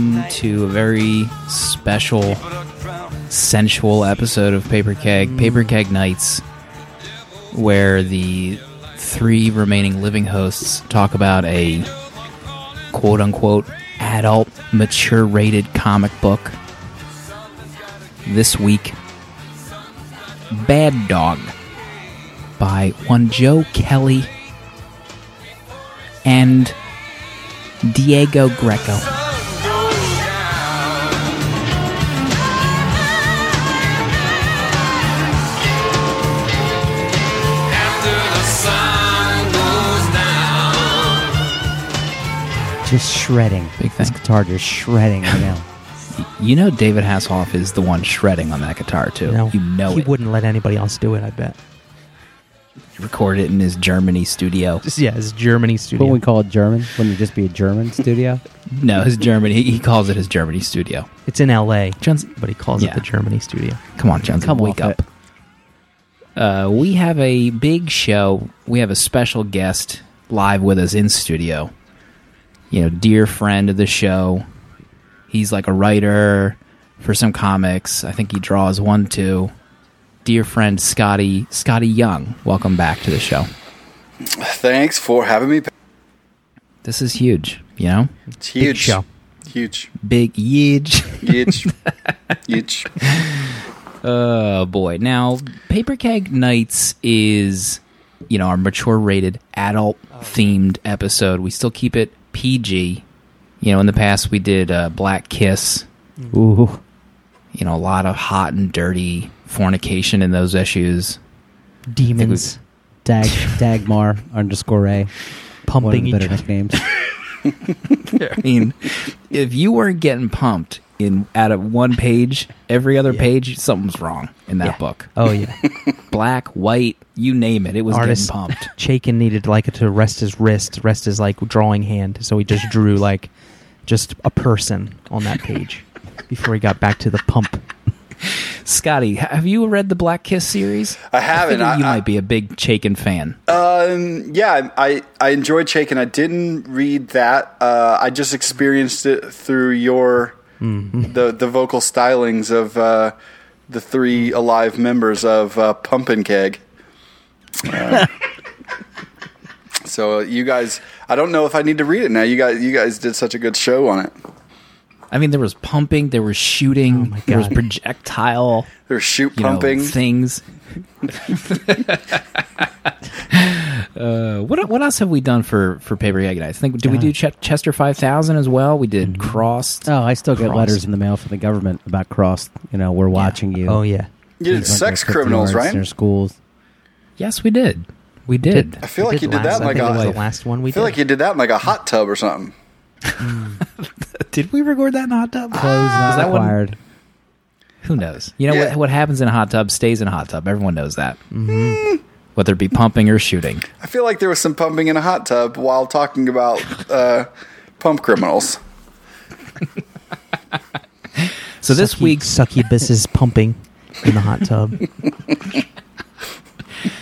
Welcome to a very special, sensual episode of Paper Keg, mm. Paper Keg Nights, where the three remaining living hosts talk about a quote unquote adult, mature rated comic book. This week, Bad Dog by one Joe Kelly and Diego Greco. Just shredding. Big This guitar just shredding right now. You know David Hasselhoff is the one shredding on that guitar too. No, you know it. he it. wouldn't let anybody else do it. I bet. He recorded it in his Germany studio. Just yeah, his Germany studio. What we call it German? Wouldn't it just be a German studio? No, his Germany. He, he calls it his Germany studio. it's in L.A., Johnson, but he calls Yeah. it the Germany studio. come on, Johnson, Come wake up. Uh, we have a big show. We have a special guest live with us in studio. You know, dear friend of the show. He's like a writer for some comics. I think he draws one too. Dear friend Skottie Skottie Young, welcome back to the show. Thanks for having me. This is huge. You know, It's huge. show. Huge. big huge. Huge. huge. Oh boy! Now, Paper Keg Nights is, you know, our mature rated, adult themed episode. We still keep it PG. You know, in the past we did uh, Black Kiss. Ooh. You know, a lot of hot and dirty fornication in those issues. Demons Dag Dagmar underscore A. One of pumping the each better other. nicknames. I mean, if you weren't getting pumped in out of one page, every other Yeah. page, something's wrong in that Yeah. book. Oh yeah, Black, white, you name it, it was artist getting pumped. Chaykin needed like to rest his wrist, rest his like drawing hand, so he just drew like just a person on that page before he got back to the pump. Skottie, have you read the Black Kiss series? I haven't. figure I- you I- might be a big Chaykin fan. Um, yeah, I I enjoyed Chaykin. I didn't read that. Uh, I just experienced it through your the the vocal stylings of uh, the three alive members of uh, Pumpin' Keg. Uh, so you guys, I don't know if I need to read it now. You guys, you guys did such a good show on it. I mean, there was pumping, there was shooting, Oh my there was projectile, there was shoot pumping. know, things. uh, what what else have we done for for Paper Keg I think did we do Ch- Chester Five Thousand as well? We did Mm-hmm. Crossed. Oh, I still get Cross. letters in the mail from the government about cross. You know, we're watching you. Oh yeah, you did sex criminals, right? In your schools. Yes, we did. We did. I feel like you did last, that in like a. it was the last one we feel did. like you did that in like a hot tub or something. Did we record that in a hot tub? Clothes not Was that one- Who knows? You know Yeah. what, what happens in a hot tub stays in a hot tub. Everyone knows that. Mm-hmm. Whether it be pumping or shooting. I feel like there was some pumping in a hot tub while talking about uh, pump criminals. So this Succub- week's succubus is pumping in the hot tub.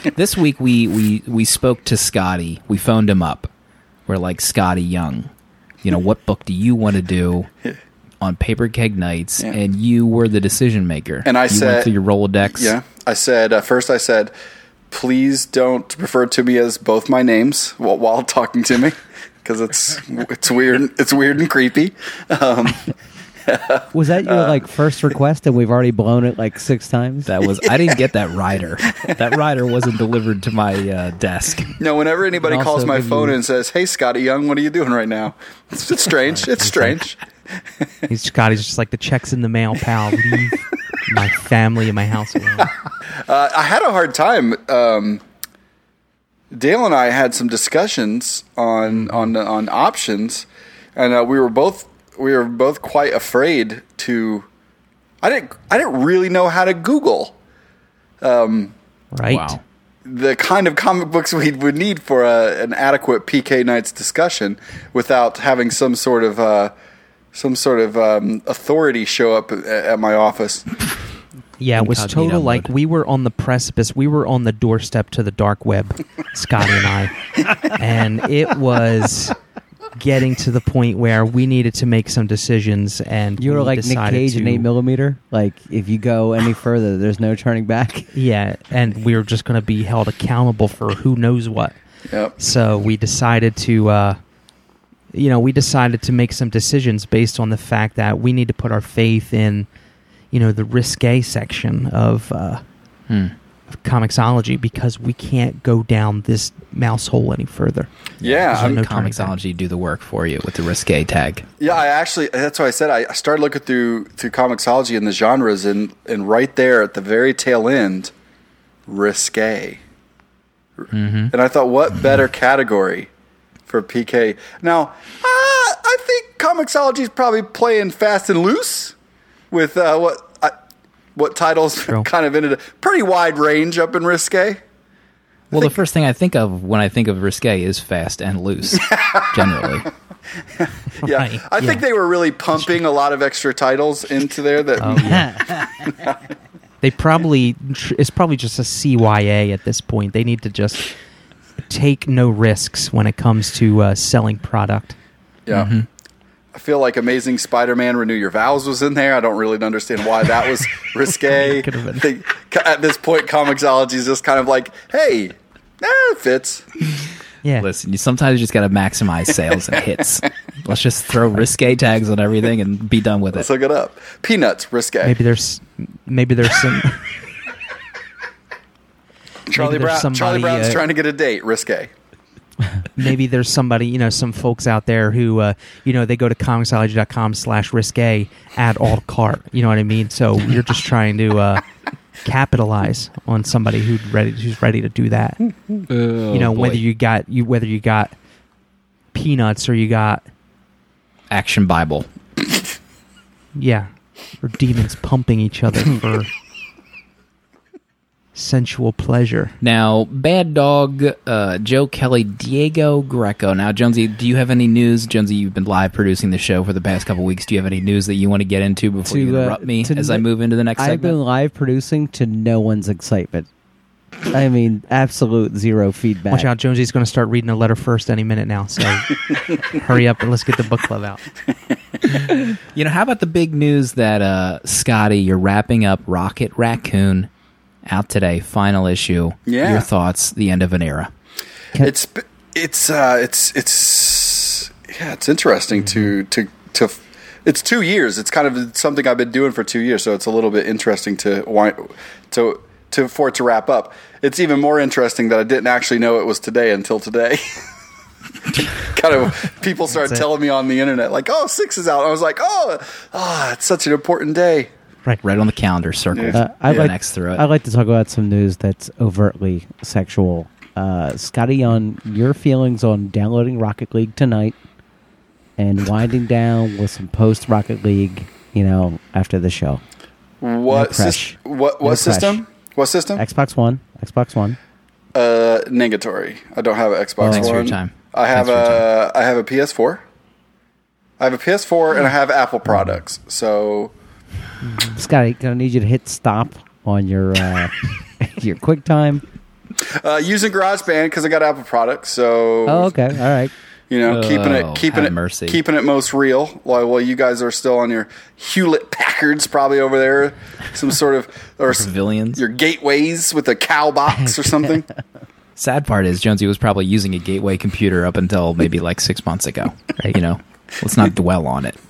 this week we we we spoke to Skottie. We phoned him up. We're like Skottie Young. You know what book do you want to do on Paper Keg Nights? Yeah. And you were the decision maker. And I you said- went through your Rolodex. Yeah, I said uh, first. I said, please don't refer to me as both my names while, while talking to me because it's it's weird. It's weird and creepy. Um, Was that your Uh, like first request, and we've already blown it like six times? That was I didn't get that rider. that rider wasn't delivered to my uh, desk. no, whenever anybody And calls my phone you- and says, "Hey, Skottie Young, what are you doing right now?" It's, it's strange. It's strange. He's Skottie's just like the checks in the mail, pal. Leave my family and my house alone. Uh, I had a hard time. Um, Dale and I had some discussions on on on options, and uh, we were both we were both quite afraid to. I didn't I didn't really know how to Google Right? Wow. the kind of comic books we would need for a, an adequate PK Nights discussion without having some sort of uh, some sort of um, authority show up at, at my office. Yeah, it was Incognito total like we were on the precipice. We were on the doorstep to the dark web, Skottie and I, and it was getting to the point where we needed to make some decisions, and You were we like Nick decided Cage to, in eight millimeter. Like if you go any further, there's no turning back. Yeah, and we were just going to be held accountable for who knows what. Yep. So we decided to, uh, you know, we decided to make some decisions based on the fact that we need to put our faith in, you know, the risque section of, uh, Hmm. of comiXology because we can't go down this mouse hole any further. Yeah, There's I'm- no. ComiXology do the work for you with the risque tag. Yeah, I actually that's why I said I I started looking through through comiXology and the genres and and right there at the very tail end, risque. Mm-hmm. And I thought, what better category for PK? Now, uh, I think comiXology is probably playing fast and loose with uh, what I, what titles kind of ended a pretty wide range up in risque. Well, the first thing I think of when I think of risque is fast and loose, generally. Yeah, Right, I think they were really pumping a lot of extra titles into there. That Oh, yeah. they probably it's probably just a CYA at this point. They need to just take no risks when it comes to uh, selling product. Yeah. Mm-hmm. I feel like Amazing Spider-Man Renew Your Vows was in there. I don't really understand why that was risque. Could have been. I think at this point, comiXology is just kind of like, hey, eh, it fits. Yeah, Listen, you sometimes you just got to maximize sales and hits. Let's just throw risque tags on everything and be done with it. Let's it. look it up. Peanuts, risque. maybe there's maybe there's some Charlie Brown. Charlie Brown's uh, trying to get a date, risque. maybe there's somebody you know some folks out there who uh, you know they go to comixology.com slash risque add all cart you know what i mean so you're just trying to uh, capitalize on somebody who's ready who's ready to do that Oh, you know whether you got you whether you got peanuts or you got Action Bible. yeah or demons pumping each other for sensual pleasure Now, Bad Dog, uh, Joe Kelly, Diego Greco. Now, Jonesy, do you have any news? Jonesy, you've been live producing the show for the past couple weeks. Do you have any news that you want to get into before you To, uh, interrupt me as I n- move into the next I've been live producing to no one's excitement. I mean, absolute zero feedback. watch out jonesy's going to start reading a letter first any minute now so hurry up and let's get the book club out You know, how about the big news that uh, Skottie, you're wrapping up Rocket Raccoon out today, final issue. Yeah. Your thoughts, the end of an era. It's it's uh, it's it's yeah, it's interesting to to to. It's two years. It's kind of something I've been doing for two years, so it's a little bit interesting to wind, to to for it to wrap up. It's even more interesting that I didn't actually know it was today until today. kind of people started telling me on the internet like, "Oh, six is out." I was like, "Oh, ah, it's such an important day." Right Right on the calendar, circled. Uh, I'd Yeah. like next through it. I'd like to talk about some news that's overtly sexual. Uh, Skottie, on your feelings on downloading Rocket League tonight and winding down with some post Rocket League, you know, after the show. What crash. sys- what No what crash. system? What system? Xbox One, Xbox One. Uh, negatory. I don't have an Xbox Thanks for One. your time. I have Thanks for your a I have a PS4. I have a PS4 and I have Apple products. So Skottie, gonna need you to hit stop on your uh, your QuickTime. uh, using GarageBand because I got Apple products. So Oh, okay, all right. you know, keeping Oh, it keeping it mercy. keeping it most real. While while you guys are still on your Hewlett Packards, probably over there, some sort of or civilians, your gateways with a cow box or something. Sad part is Jonesy was probably using a gateway computer up until maybe like six months ago. Right. You know, let's not dwell on it.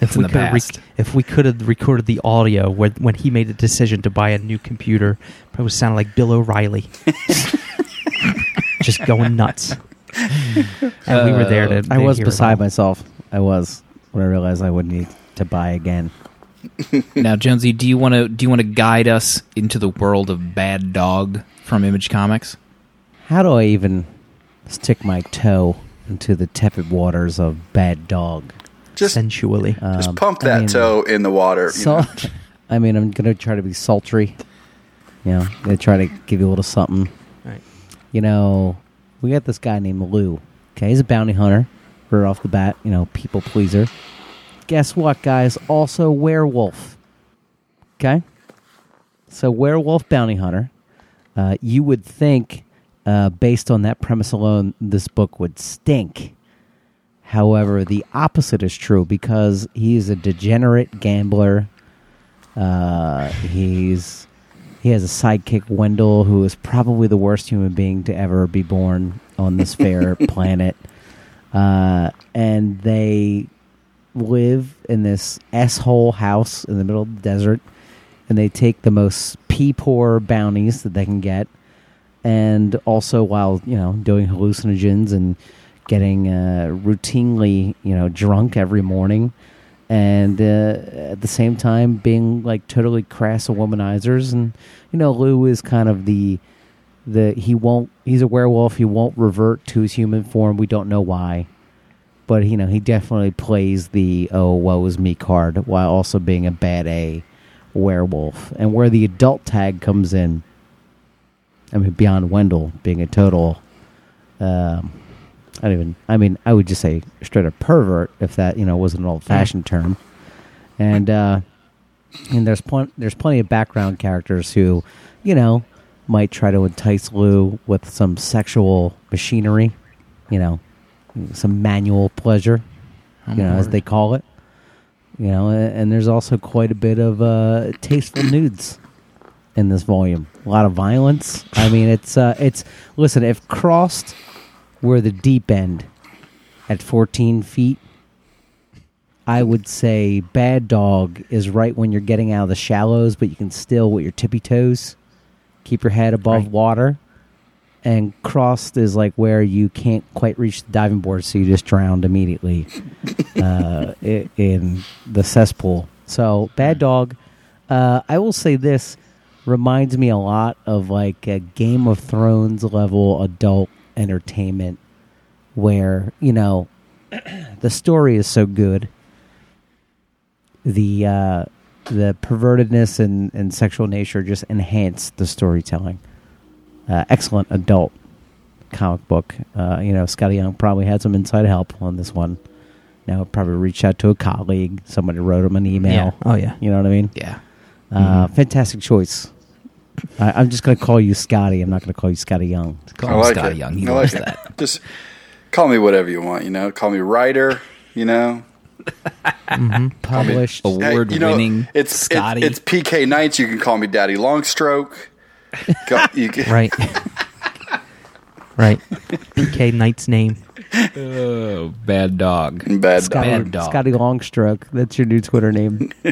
It's in the we could have past. if we could have recorded the audio when, when he made the decision to buy a new computer, it would sound like Bill O'Reilly, just going nuts. And we were there to. Uh, I to was hear it beside all. myself. I was when I realized I would need to buy again. now, Jonesy, do you want to do you want to guide us into the world of Bad Dog from Image Comics? How do I even stick my toe into the tepid waters of Bad Dog? Just sensually. just Um, pump I that mean, toe in the water. you So, know. I mean, I'm gonna try to be sultry. You know, gonna try to give you a little something. Right. You know, we got this guy named Lou. Okay, he's a bounty hunter. Right off the bat, you know, people pleaser. Guess what, guys? Also werewolf. Okay, so werewolf bounty hunter. Uh, you would think, uh, based on that premise alone, this book would stink. However, the opposite is true because he is a degenerate gambler. Uh, he's he has a sidekick Wendell who is probably the worst human being to ever be born on this fair planet. Uh, and they live in this s-hole house in the middle of the desert and they take the most pee poor bounties that they can get and also while you know doing hallucinogens and getting uh, routinely you know drunk every morning. And uh, at the same time being like totally crass womanizers. And you know lou is kind of the the he won't he's a werewolf. He won't revert to his human form. We don't know why. But you know he definitely plays the oh woe is me card while also being a bad a werewolf. And where the adult tag comes in i mean beyond wendell being a total um, i don't even i mean i would just say straight up pervert if that you know was an old fashioned term and uh and there's plen- there's plenty of background characters who you know might try to entice lou with some sexual machinery you know some manual pleasure, you know, as they call it. You know, and there's also quite a bit of uh, tasteful nudes in this volume. A lot of violence. I mean, it's uh, it's listen. If crossed were the deep end at 14 feet, I would say Bad Dog is right when you're getting out of the shallows, but you can still with your tippy toes keep your head above Right. water and crossed is like where you can't quite reach the diving board, so you just drowned immediately uh, in the cesspool. So, Bad Dog, uh, I will say this reminds me a lot of like a Game of Thrones level adult entertainment, where you know the story is so good, the uh, the pervertedness and, and sexual nature just enhance the storytelling uh, excellent adult comic book. Uh, you know, Skottie Young probably had some inside help on this one. Now probably reached out to a colleague. Somebody wrote him an email. Yeah. Oh yeah. You know what I mean? Yeah. Uh, Mhm. Fantastic choice. I, I'm just going to call you Skottie. I'm not going to call you Skottie Young. Call I him like Skottie it. Young. He I loves like it. that. Just call me whatever you want. You know, call me writer. You know, hmm Published. Hey, Award you know, winning It's Skottie. It's, it's PK Nights. You can call me Daddy Longstroke. Go, you can, Right. right. PK Knight's name. oh, bad dog. Bad Skottie, dog. Bad dog. Skottie Longstroke. That's your new Twitter name.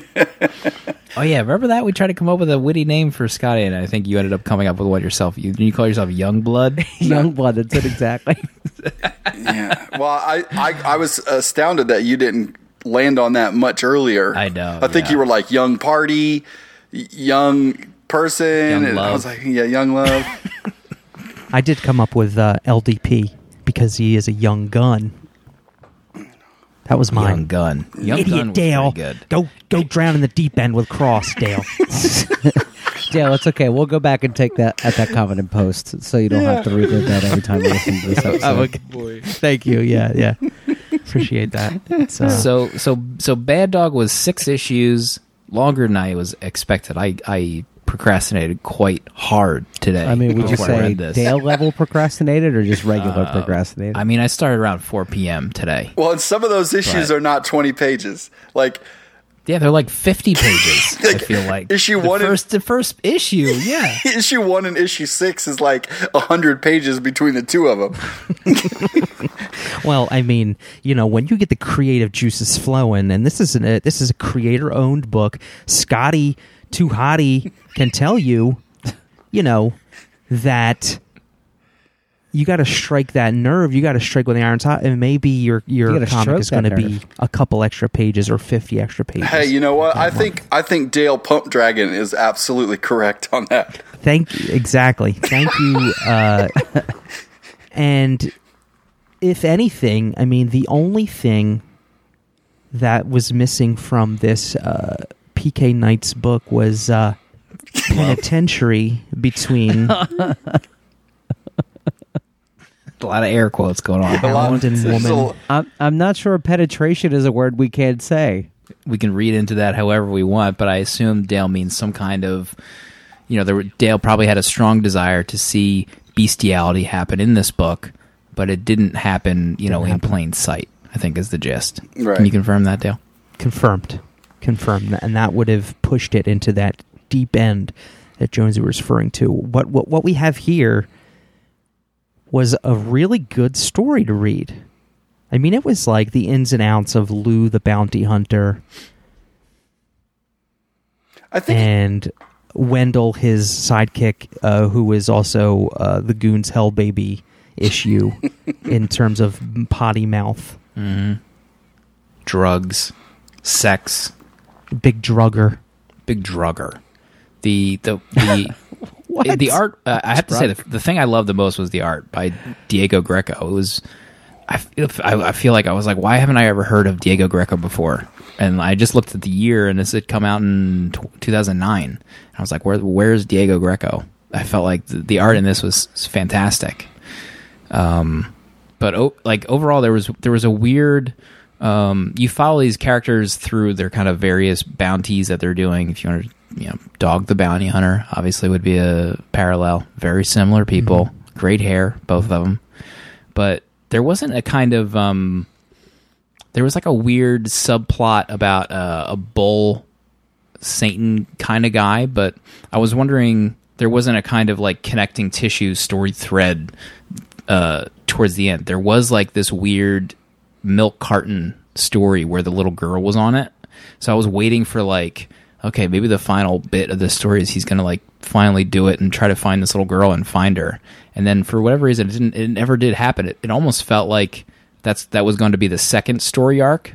Oh yeah, remember that we tried to come up with a witty name for Skottie, and I think you ended up coming up with one yourself. You, you call yourself Young Blood. Young Blood. That's it exactly. Yeah. Well, I, I I was astounded that you didn't land on that much earlier. I know, I think yeah. you were like young party, young person, Young and I was like, yeah, young love. I did come up with uh, LDP because he is a young gun. That was mine. Young Gun. Young Idiot Gun was Dale. pretty good. Go go drown in the deep end with Cross, Dale. Dale, it's okay. We'll go back and take that at that comment and post, so you don't have to relive that every time you listen to this episode. boy. Thank you. Yeah, yeah. Appreciate that. It's, uh, So so so Bad Dog was six issues longer than I was expected. I I procrastinated quite hard today. I mean, would you before say read this. Dale level procrastinated or just regular Uh, procrastinated? I mean, I started around 4 p.m. today. well, and some of those issues Right. are not twenty pages. Like Yeah, they're like 50 pages. I feel like issue the one and- the first issue. Yeah, issue one and issue six is like hundred pages between the two of them. well, I mean, you know, when you get the creative juices flowing, and this is an, a this is a creator owned book. Skottie Too Hottie can tell you, you know, that you got to strike that nerve. You got to strike when the iron's hot, and maybe your your You comic is going to be a couple extra pages or fifty extra pages. Hey, you know what? I think I think Dale Pump Dragon is absolutely correct on that. Thank you. Exactly. Thank you. Uh, and if anything, I mean, the only thing that was missing from this uh, PK Knight's book was uh, penitentiary between a lot of air quotes going on. A lot- Hound and there's a woman. l- I'm, I'm not sure penetration is a word we can't say. we can read into that however we want, but I assume Dale means some kind of, you know, there, were- Dale probably had a strong desire to see bestiality happen in this book, but it didn't happen, you know, in plain sight. I think is the gist. Right. Can you confirm that, Dale? confirmed, confirmed, and that would have pushed it into that deep end that Jonesy was referring to. What what what we have here was a really good story to read. I mean, it was like the ins and outs of Lou the bounty hunter I think and Wendell, his sidekick, uh, who was also uh, the Goons Hell Baby issue in terms of potty mouth, Mm-hmm. Drugs, sex, big drugger. big drugger. The the the What? the art. Uh, I have to say the, the thing I loved the most was the art by Diego Greco. It was. I feel, I I feel like I was like, why haven't I ever heard of Diego Greco before? And I just looked at the year, and this had come out in tw 2009. I was like, where where's Diego Greco? I felt like the, the art in this was, was fantastic. Um, but o- like overall, there was there was a weird. Um, you follow these characters through their kind of various bounties that they're doing. If you want to, you know, Dog the Bounty Hunter obviously would be a parallel. Very similar people, great hair, both of them. But there wasn't a kind of um, there was like a weird subplot about uh, a bull Satan kind of guy, but I was wondering there wasn't a kind of like connecting tissue story thread uh, towards the end. There was like this weird milk carton story where the little girl was on it. So I was waiting for like, okay, maybe the final bit of the story is he's gonna like finally do it and try to find this little girl and find her. And then for whatever reason, it didn't. It never did happen. It, it almost felt like that's that was going to be the second story arc.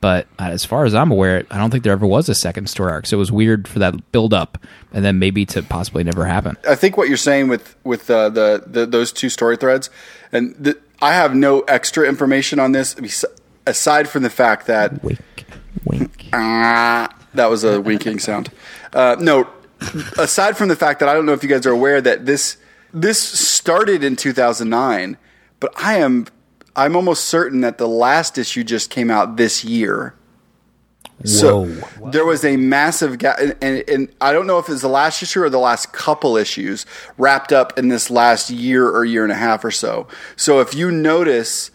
But uh, as far as I'm aware, I don't think there ever was a second story arc. So it was weird for that build up, and then maybe to possibly never happen. I think what you're saying with with uh, the, the those two story threads, and the, I have no extra information on this aside from the fact that Wink, wink. Ah, that was a winking sound. Uh, no, aside from the fact that I don't know if you guys are aware that this this started in 2009, but I am I'm almost certain that the last issue just came out this year. So there was a massive gap, and, and, and I don't know if it's the last issue or the last couple issues wrapped up in this last year or year and a half or so. So if you notice,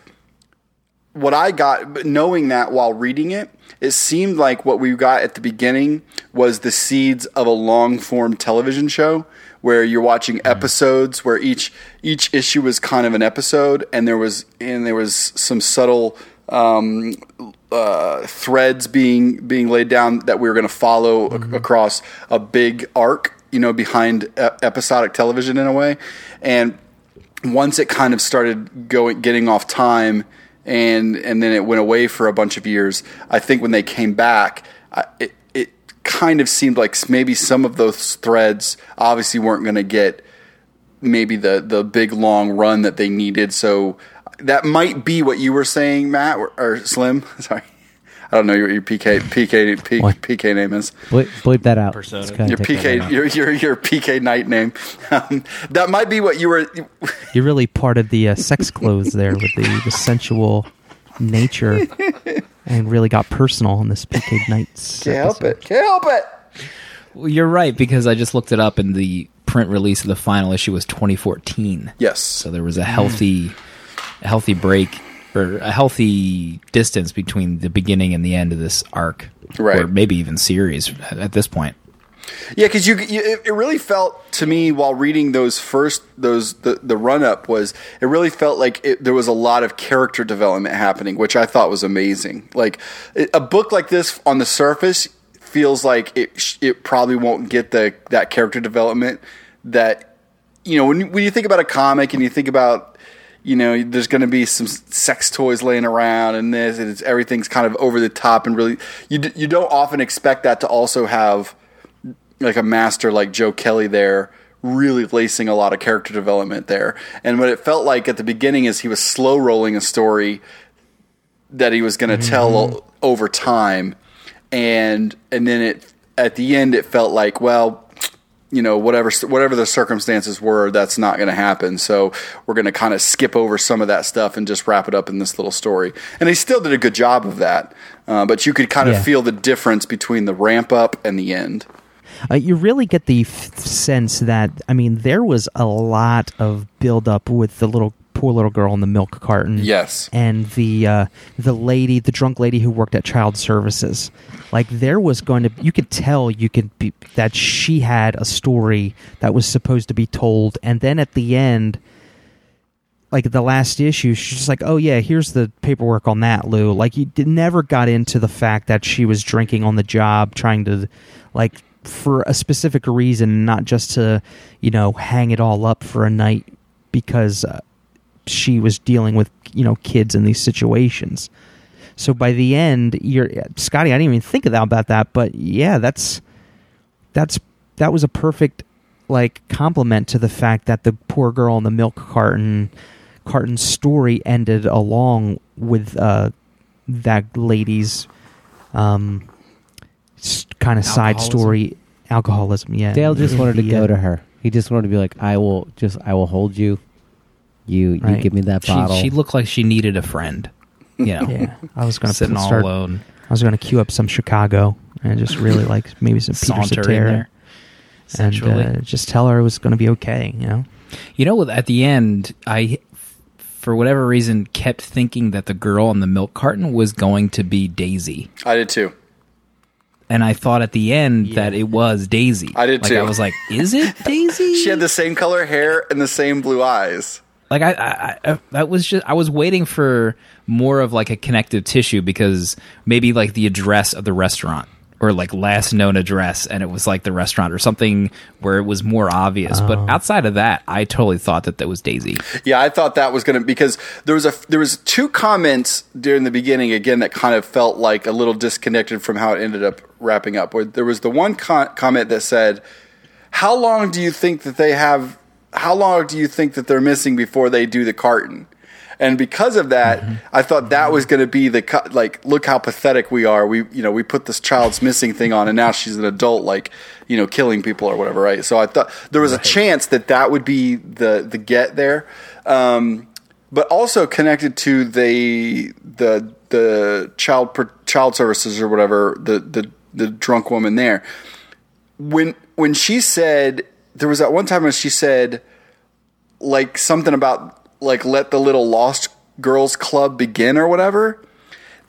what I got, knowing that while reading it, it seemed like what we got at the beginning was the seeds of a long form television show where you're watching episodes where each each issue was kind of an episode and there was and there was some subtle um, uh, threads being being laid down that we were going to follow ac- across a big arc, you know, behind e- episodic television in a way, and once it kind of started going getting off time and and then it went away for a bunch of years i think when they came back I, it it kind of seemed like maybe some of those threads obviously weren't going to get maybe the the big long run that they needed. So that might be what you were saying matt or, or slim sorry i don't know your, your pk pk P, pk name is Bleep, bleep that out. Persona. Your pk your, your your pk night name um, that might be what you were You really parted the uh, sex clothes there with the, the sensual nature, and really got personal in this PK Nights. Can't help it. Can't help it. Well, you're right because I just looked it up, and the print release of the final issue was 2014. Yes. So there was a healthy, a healthy break or a healthy distance between the beginning and the end of this arc, Right. Or maybe even series at, this point. Yeah, because you, you, it- really felt to me while reading those first those the, the run up was it really felt like it, there was a lot of character development happening, which I thought was amazing. Like a book like this on the surface feels like it it probably won't get the that character development that you know when when you think about a comic and you think about you know there's going to be some sex toys laying around and this and it's, everything's kind of over the top and really you d- you don't often expect that to also have like a master like Joe Kelly there really lacing a lot of character development there. And what it felt like at the beginning is he was slow rolling a story that he was going to mm-hmm. tell over time and and then it at the end it felt like well you know whatever whatever the circumstances were that's not going to happen. So we're going to kind of skip over some of that stuff and just wrap it up in this little story. And they still did a good job of that uh, but you could kind of Yeah. feel the difference between the ramp up and the end. Uh, you really get the f- sense that I mean there was a lot of build up with the little poor little girl in the milk carton. Yes. and the uh, the lady, the drunk lady who worked at child services. Like there was going to, you could tell, you could be that she had a story that was supposed to be told, and then at the end, like the last issue, she's just like, "Oh yeah, here's the paperwork on that, Lou." Like you did, never got into the fact that she was drinking on the job, trying to, like, for a specific reason, not just to, you know, hang it all up for a night because uh, she was dealing with you know kids in these situations. So by the end, you're Skottie. I didn't even think about that, but yeah, that's that's that was a perfect like compliment to the fact that the poor girl in the milk carton carton story ended along with uh, that lady's um, kind of side story alcoholism. Yeah, Dale just wanted to The, go to her. He just wanted to be like, I will just, I will hold you. You, you give me that She, bottle. she looked like she needed a friend. You know, Yeah, I was going to sitting all alone, I was going to queue up some Chicago and just really like maybe some Peter sauntering Cetera there. and uh, just tell her it was going to be okay. You know, you know, at the end, I, for whatever reason, kept thinking that the girl on the milk carton was going to be Daisy. I did too. and I thought at the end that it was Daisy. I did like, too. I was like, "Is it Daisy?" She had the same color hair and the same blue eyes. Like I, I, I, that was just I was waiting for more of like a connective tissue because maybe like the address of the restaurant or like last known address and it was like the restaurant or something where it was more obvious. But oh. outside of that, I totally thought that that was Daisy. Yeah, I thought that was going to because there was a there was two comments during the beginning again that kind of felt like a little disconnected from how it ended up wrapping up. Where there was the one con- comment that said, "How long do you think that they have? How long do you think that they're missing before they do the carton?" And because of that, I thought that was going to be the co- like, look how pathetic we are. We you know we put this child's missing thing on, and now she's an adult, like you know killing people or whatever, right? So I thought there was a chance that that would be the the get there. Um, but also connected to the the the child per, child services or whatever the the the drunk woman there when when she said there was that one time when she said like something about like let the little lost girls club begin or whatever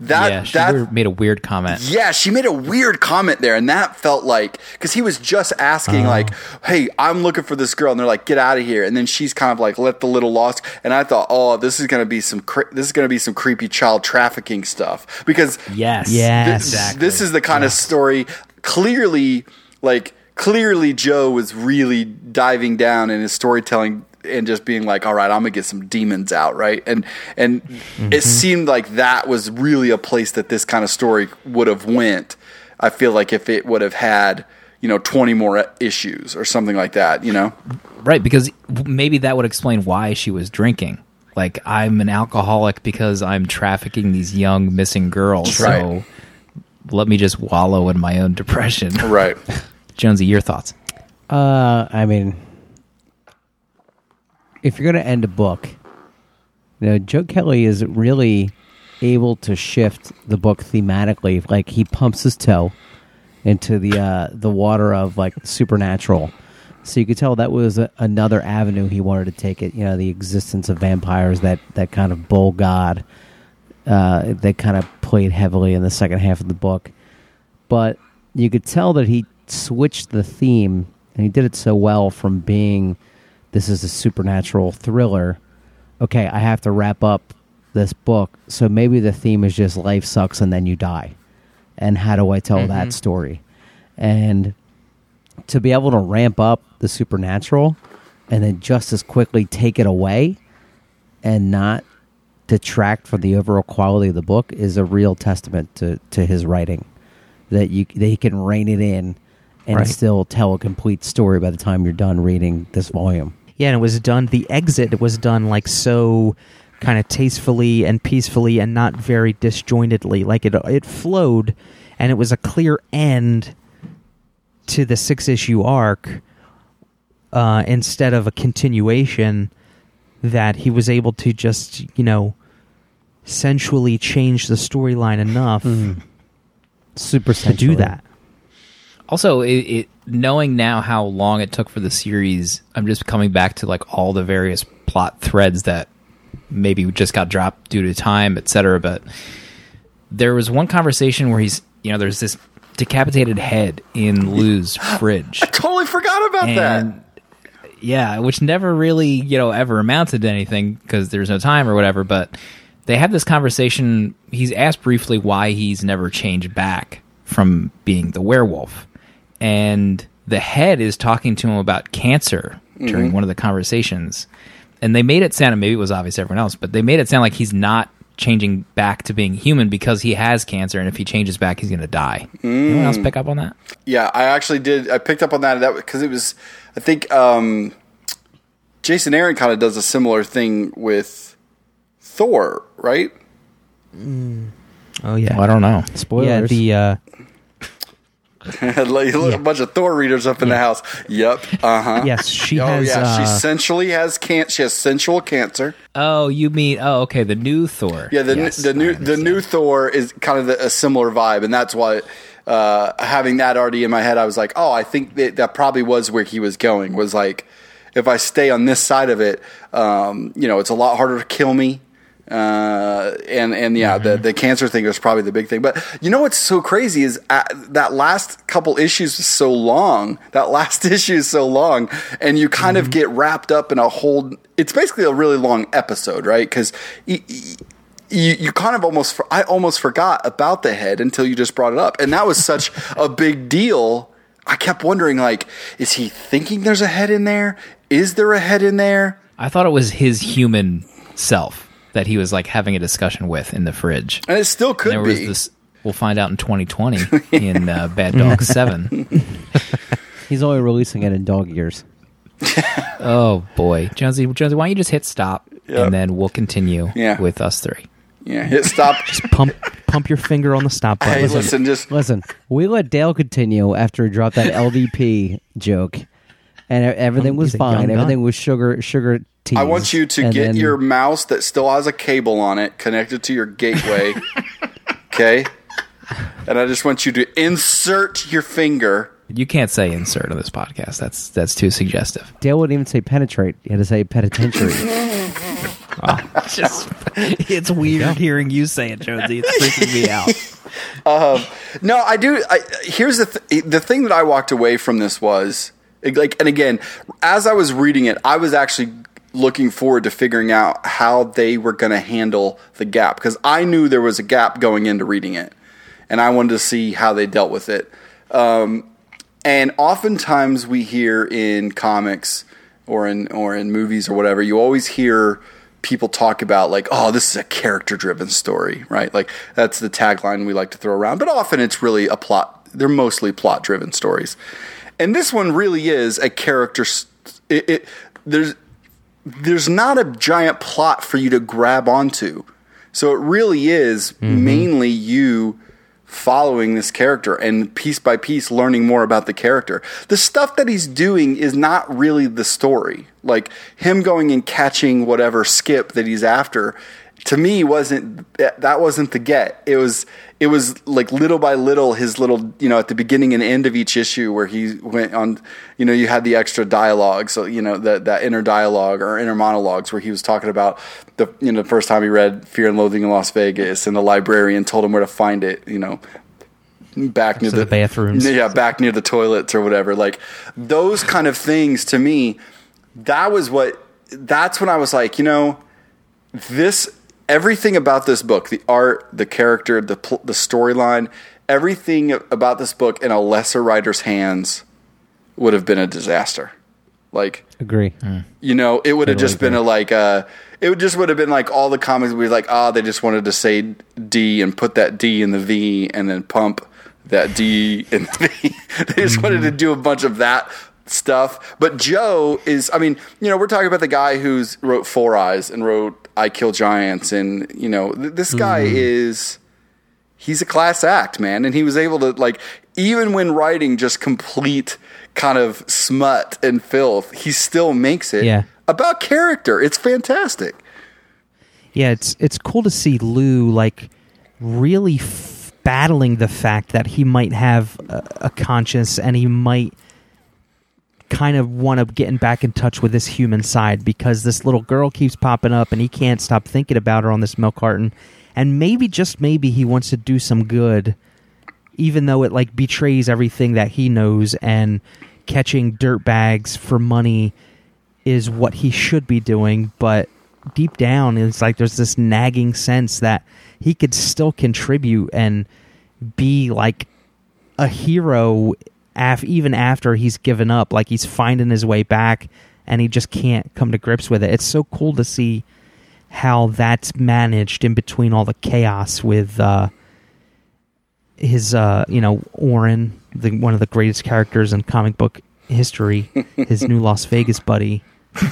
that yeah, she that made a weird comment. yeah, she made a weird comment there, and that felt like because he was just asking, uh-huh. like, "Hey, I'm looking for this girl," and they're like, "Get out of here!" And then she's kind of like, "Let the little lost," and I thought, "Oh, this is gonna be some cre- this is gonna be some creepy child trafficking stuff," because Yes. Yes. this, Exactly. this is the kind of story clearly like clearly Joe was really diving down in his storytelling and just being like all right I'm going to get some demons out right and and mm-hmm. it seemed like that was really a place that this kind of story would have went I feel like if it would have had you know 20 more issues or something like that you know Right, because maybe that would explain why she was drinking. Like, I'm an alcoholic because I'm trafficking these young missing girls. Right. So let me just wallow in my own depression. right Jonesy, your thoughts? Uh, I mean, if you're going to end a book, you know, Joe Kelly is really able to shift the book thematically. Like he pumps his toe into the uh, the water of like supernatural. So you could tell that was a, another avenue he wanted to take it. You know, the existence of vampires, that that kind of bull god, uh, that kind of played heavily in the second half of the book. But you could tell that he switched the theme, and he did it so well from being this is a supernatural thriller. Okay, I have to wrap up this book, so maybe the theme is just life sucks and then you die. And how do I tell that mm-hmm. story? And to be able to ramp up the supernatural and then just as quickly take it away and not detract from the overall quality of the book is a real testament to, to his writing. That you that he can rein it in and Right. still tell a complete story by the time you're done reading this volume. Yeah, and it was done. The exit was done like so, kind of tastefully and peacefully, and not very disjointedly. Like it, it flowed, and it was a clear end to the six issue arc, uh, instead of a continuation. That he was able to just you know sensually change the storyline enough Super to do that. Also, it, it knowing now how long it took for the series, I'm just coming back to like all the various plot threads that maybe just got dropped due to time, etc. But there was one conversation where he's, you know, there's this decapitated head in Lou's fridge. I totally forgot about that. yeah, which never really you know ever amounted to anything because there's no time or whatever. But they have this conversation. He's asked briefly why he's never changed back from being the werewolf, and the head is talking to him about cancer during one of the conversations. And they made it sound, and maybe it was obvious to everyone else, but they made it sound like he's not changing back to being human because he has cancer, and if he changes back, he's going to die. Anyone else pick up on that? Yeah, I actually did. I picked up on that that because it was. I think um, Jason Aaron kind of does a similar thing with Thor, right? Oh yeah. Well, I don't know. Spoilers. Yeah, the uh, like a bunch of Thor readers up in the house. Yep. Uh huh. yes, she Oh has. yeah, she uh, essentially has can She has sensual cancer. Oh, you mean oh, okay, the new Thor. Yeah, the Yes, the new the new Thor is kind of the, a similar vibe, and that's why uh, having that already in my head, I was like, oh, I think that that probably was where he was going. Was like, if I stay on this side of it, um, you know, it's a lot harder to kill me. Uh, and and yeah, the the cancer thing was probably the big thing. But you know what's so crazy is uh, that last couple issues is so long. That last issue is so long, and you kind of get wrapped up in a whole. It's basically a really long episode, right? Because you, you kind of almost I almost forgot about the head until you just brought it up, and that was such a big deal. I kept wondering, like, is he thinking there's a head in there? Is there a head in there? I thought it was his human self that he was like having a discussion with in the fridge. And it still could And there was be. this. We'll find out in 2020 in uh, Bad Dog Seven. He's only releasing it in dog years. Oh boy, Jonesy, Jonesy, why don't you just hit stop Yep. and then we'll continue Yeah. with us three. yeah, hit stop. Just pump pump your finger on the stop button. hey, listen, just Listen, we let Dale continue after he dropped that LDP joke, and everything was fine. Everything was sugar sugar teas. I want you to and get then- your mouse that still has a cable on it connected to your gateway. okay? And I just want you to insert your finger. You can't say insert on this podcast. That's that's too suggestive. Dale wouldn't even say penetrate. He had to say penitentiary. It's ah. just it's weird hearing you say it, Jonesy. It's freaking me out. Um, no, I do. I, here's the th- the thing that I walked away from this was like, and again, as I was reading it, I was actually looking forward to figuring out how they were going to handle the gap because I knew there was a gap going into reading it, and I wanted to see how they dealt with it. Um, and oftentimes we hear in comics or in or in movies or whatever, you always hear people talk about like, oh, this is a character driven story, right? Like that's the tagline we like to throw around. But often it's really a plot. They're mostly plot driven stories, and this one really is a character. s- It, it there's there's not a giant plot for you to grab onto. So it really is mm-hmm. mainly you following this character and piece by piece learning more about the character. The stuff that he's doing is not really the story. Like him going and catching whatever skip that he's after to me wasn't that wasn't the get. It was it was like little by little his little you know at the beginning and end of each issue where he went on you know you had the extra dialogue so you know that that inner dialogue or inner monologues where he was talking about the you know the first time he read Fear and Loathing in Las Vegas and the librarian told him where to find it you know back near to the bathrooms. yeah back near the toilets or whatever like those kind of things to me that was what that's when I was like you know this everything about this book the art the character the pl- the storyline everything about this book in a lesser writer's hands would have been a disaster. Like Agree. Hmm. you know it would have Totally just been a like uh it would just would have been like all the comics would be like oh they just wanted to say d and put that d in the v and then pump that d in the v. They just wanted to mm-hmm. do a bunch of that stuff. But joe is i mean you know we're talking about the guy who's wrote four eyes and wrote i kill giants and you know th- this guy mm-hmm. is he's a class act, man. And he was able to like even when writing just complete kind of smut and filth, he still makes it Yeah. about character. It's fantastic. yeah, it's it's cool to see Lou like really f- battling the fact that he might have a, a conscience and he might kind of want to get back in touch with this human side because this little girl keeps popping up and he can't stop thinking about her on this milk carton. And maybe, just maybe, he wants to do some good, even though it like betrays everything that he knows and catching dirt bags for money is what he should be doing. But deep down, it's like there's this nagging sense that he could still contribute and be like a hero af- even after he's given up like he's finding his way back and he just can't come to grips with it. It's so cool to see how that's managed in between all the chaos with uh his uh you know Oren, the one of the greatest characters in comic book history his new Las Vegas buddy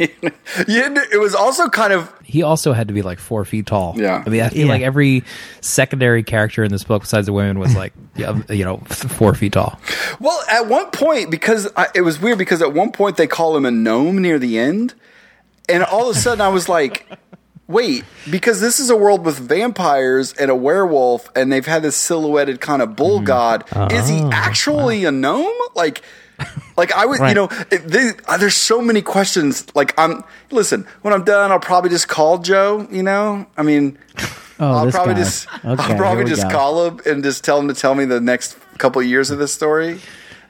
it was also kind of He also had to be like four feet tall. Yeah. I mean, I feel Yeah. like every secondary character in this book, besides the women, was like, yeah, you know, four feet tall. well at one point because I, it was weird because at one point they call him a gnome near the end, and all of a sudden I was like. Wait, because this is a world with vampires and a werewolf, and they've had this silhouetted kind of bull mm. god. Is he ah. actually a gnome? Like, like I would, you know, they, uh, there's so many questions. Like, I'm listen. When I'm done, I'll probably just call Joe. You know, I mean, Oh, I'll probably just, Okay, I'll here probably just call him and just tell him to tell me the next couple of years of this story.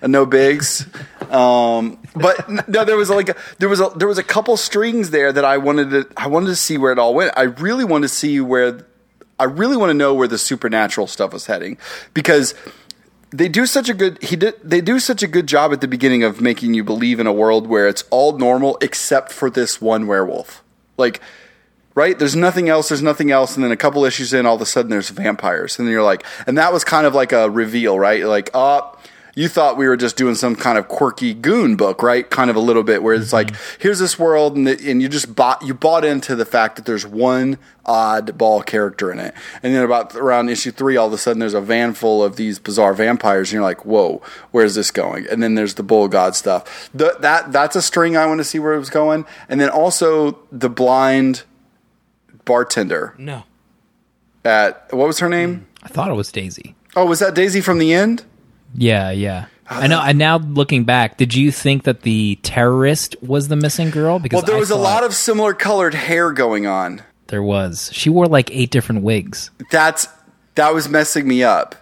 And no bigs, um, but no. There was like a, there was a there was a couple strings there that I wanted to I wanted to see where it all went. I really wanted to see where I really want to know where the supernatural stuff was heading because they do such a good he did they do such a good job at the beginning of making you believe in a world where it's all normal except for this one werewolf. Like right? There's nothing else, there's nothing else and then a couple issues in all of a sudden there's vampires and then you're like and that was kind of like a reveal, right? Like, "Oh, you thought we were just doing some kind of quirky goon book, right? Kind of a little bit where it's mm-hmm. like, here's this world, and, the, and you just bought you bought into the fact that there's one oddball character in it, and then about around issue three, all of a sudden there's a van full of these bizarre vampires, and you're like, whoa, where's this going? And then there's the bull god stuff. The, that that's a string I want to see where it was going, and then also the blind bartender no at what was her name? Mm. I thought it was Daisy. Oh, was that Daisy from the end? Yeah, yeah. I know. And now looking back, did you think that the terrorist was the missing girl? Because Well, there I was a lot of similar colored hair going on. There was. She wore like eight different wigs. That's that was messing me up.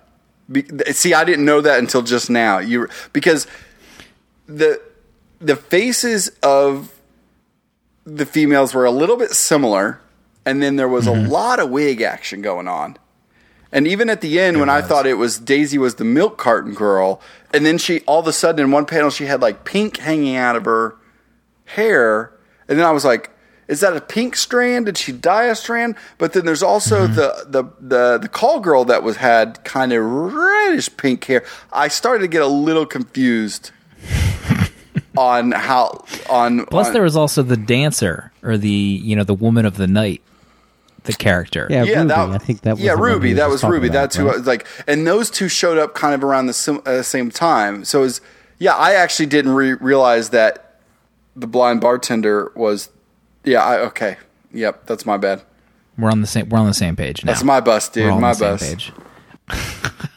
Be, see, I didn't know that until just now. You because the the faces of the females were a little bit similar, and then there was a mm-hmm. lot of wig action going on. And even at the end, when I thought it was Daisy was the milk carton girl, and then she all of a sudden in one panel she had like pink hanging out of her hair, and then I was like, "Is that a pink strand? Did she dye a strand?" But then there's also mm-hmm. the, the the the call girl that was had kind of reddish pink hair. I started to get a little confused on how on. Plus, on- there was also the dancer or the you know the woman of the night, the character. Yeah, yeah, Ruby. that, I think that was yeah, Ruby. we That was Ruby. about, That's who I was like, and those two showed up kind of around the sim, uh, same time. So it was, yeah, I actually didn't re- realize that the blind bartender was, yeah, I, okay, yep, that's my bad. We're on the same. We're on the same page now. That's my bust, We're dude. all on My the same bust. page.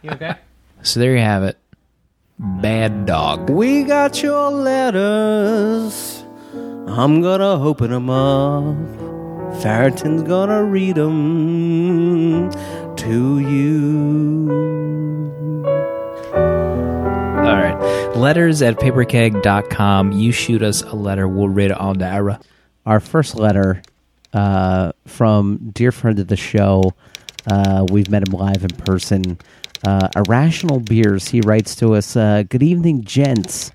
you okay So there you have it. Bad dog. We got your letters. I'm gonna open them up. Farrington's gonna read them to you. All right. Letters at paperkeg.com. You shoot us a letter. We'll read it on the air. Our first letter uh, from dear friend of the show. Uh, we've met him live in person. Uh, Irrational Beers. He writes to us uh, Good evening, gents.